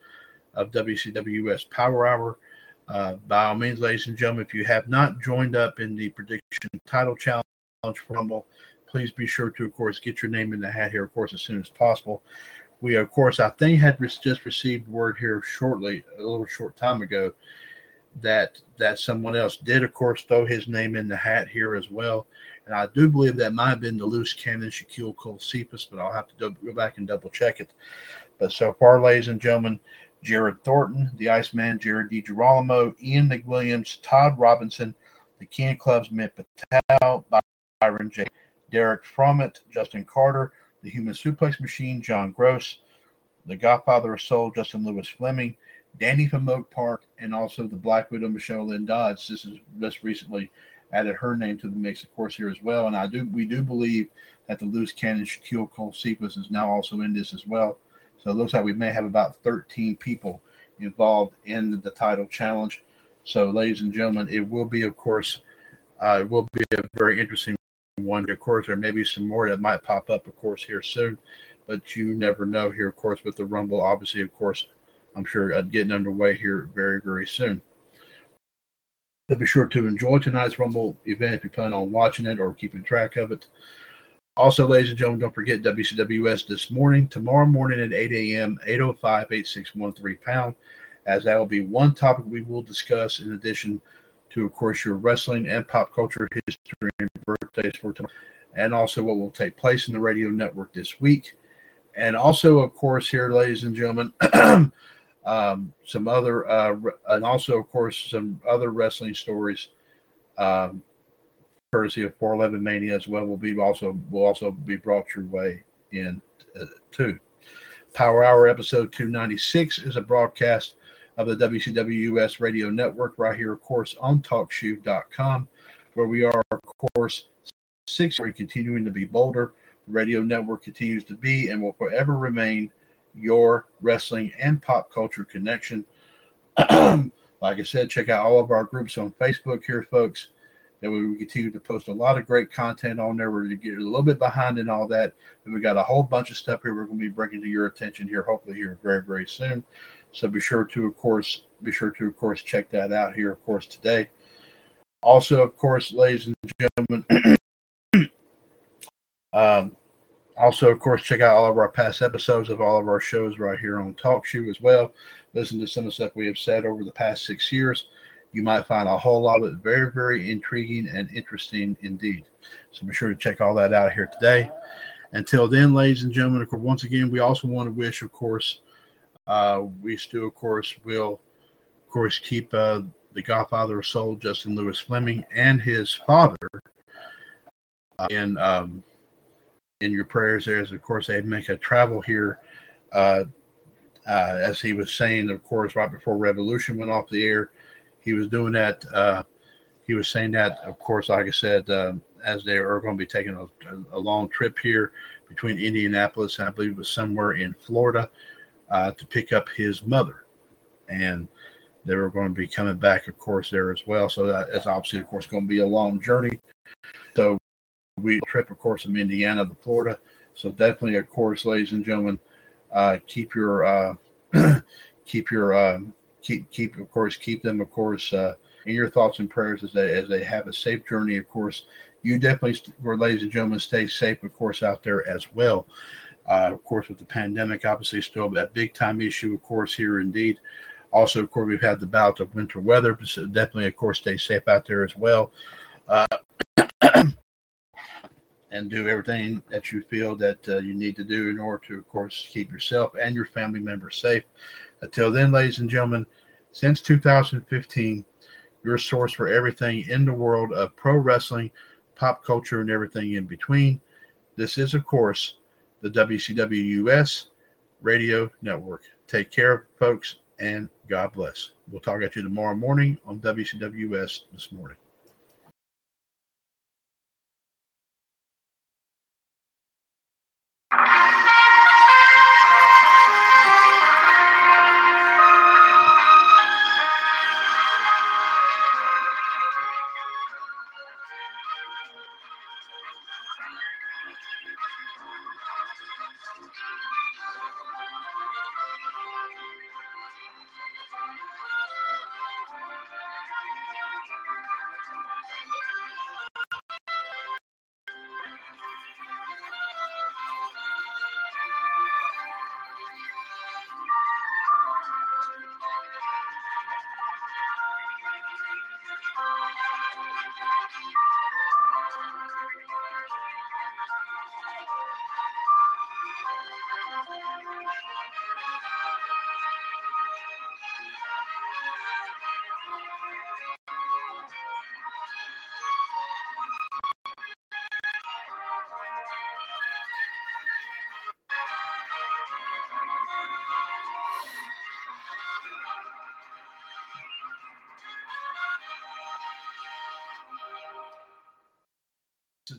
of WCWUS Power Hour. Uh, by all means, ladies and gentlemen, if you have not joined up in the prediction title challenge for Rumble, please be sure to, of course, get your name in the hat here, of course, as soon as possible. We, of course, I think had just received word here shortly, a little short time ago, that that someone else did, of course, throw his name in the hat here as well. And I do believe that might have been the loose cannon Shaquille Cole Cephas, but I'll have to go back and double check it. But so far, ladies and gentlemen, Jared Thornton, the Iceman, Jared DiGirolamo, Ian McWilliams, Todd Robinson, the King Club's Mitt Patel, Byron J. Derek Frommett, Justin Carter, the Human Suplex Machine, John Gross, the Godfather of Soul, Justin Lewis Fleming, Danny from Oak Park, and also the Black Widow, Michelle Lynn Dodds. This is just recently added her name to the mix, of course, here as well. And I do we do believe that the loose cannon Shaquille Cole Cephas is now also in this as well. So it looks like we may have about 13 people involved in the title challenge. So, ladies and gentlemen, it will be, of course, uh, it will be a very interesting one. Of course, there may be some more that might pop up, of course, here soon, but you never know here, of course, with the Rumble. Obviously, of course, I'm sure uh, getting underway here very, very soon. But be sure to enjoy tonight's Rumble event if you plan on watching it or keeping track of it. Also, ladies and gentlemen, don't forget WCWUS this morning, tomorrow morning at 8 a.m., 805 8613 pound, as that will be one topic we will discuss in addition to, of course, your wrestling and pop culture history and birthdays for tomorrow, and also what will take place in the radio network this week. And also, of course, here, ladies and gentlemen, um, some other, uh, and also, of course, some other wrestling stories. Um, courtesy of 411Mania as well will be also will also be brought your way in uh, too. Power Hour episode 296 is a broadcast of the WCWUS radio network right here, of course, on TalkShoe.com, where we are, of course, six we're continuing to be bolder. The radio network continues to be and will forever remain your wrestling and pop culture connection. like I said, check out all of our groups on Facebook here, folks that we continue to post a lot of great content on there. We're going to get a little bit behind in all that. And we got a whole bunch of stuff here we're going to be bringing to your attention here, hopefully here very, very soon. So be sure to, of course, be sure to, of course, check that out here, of course, today. Also, of course, ladies and gentlemen, um, also, of course, check out all of our past episodes of all of our shows right here on TalkShoe as well. Listen to some of the stuff we have said over the past six years you might find a whole lot of it very, very intriguing and interesting indeed. So be sure to check all that out here today. Until then, ladies and gentlemen, of course, once again, we also want to wish, of course, uh, we still, of course, will, of course, keep uh, the Godfather of Soul, Justin Lewis Fleming, and his father, uh, in um, in your prayers. There's of course they make a travel here. Uh, uh, as he was saying, of course, right before Revolution went off the air, he was doing that. Uh, he was saying that, of course, like I said, um, as they are going to be taking a, a, long trip here between Indianapolis and I believe it was somewhere in Florida uh, to pick up his mother. And they were going to be coming back, of course, there as well. So that is obviously, of course, going to be a long journey. So we trip, of course, from Indiana to Florida. So definitely, of course, ladies and gentlemen, uh, keep your uh, keep your um, keep keep of course keep them of course uh, in your thoughts and prayers as they as they have a safe journey. Of course, you definitely, ladies and gentlemen, stay safe. Of course, out there as well. Uh, of course, with the pandemic, obviously still a big time issue. Of course, here indeed. Also, of course, we've had the bout of winter weather. So definitely, of course, stay safe out there as well. Uh, and do everything that you feel that uh, you need to do in order to, of course, keep yourself and your family members safe. Until then, ladies and gentlemen, since 2015, your source for everything in the world of pro wrestling, pop culture, and everything in between. This is, of course, the WCW US Radio Network. Take care, folks, and God bless. We'll talk at you tomorrow morning on WCWUS this morning.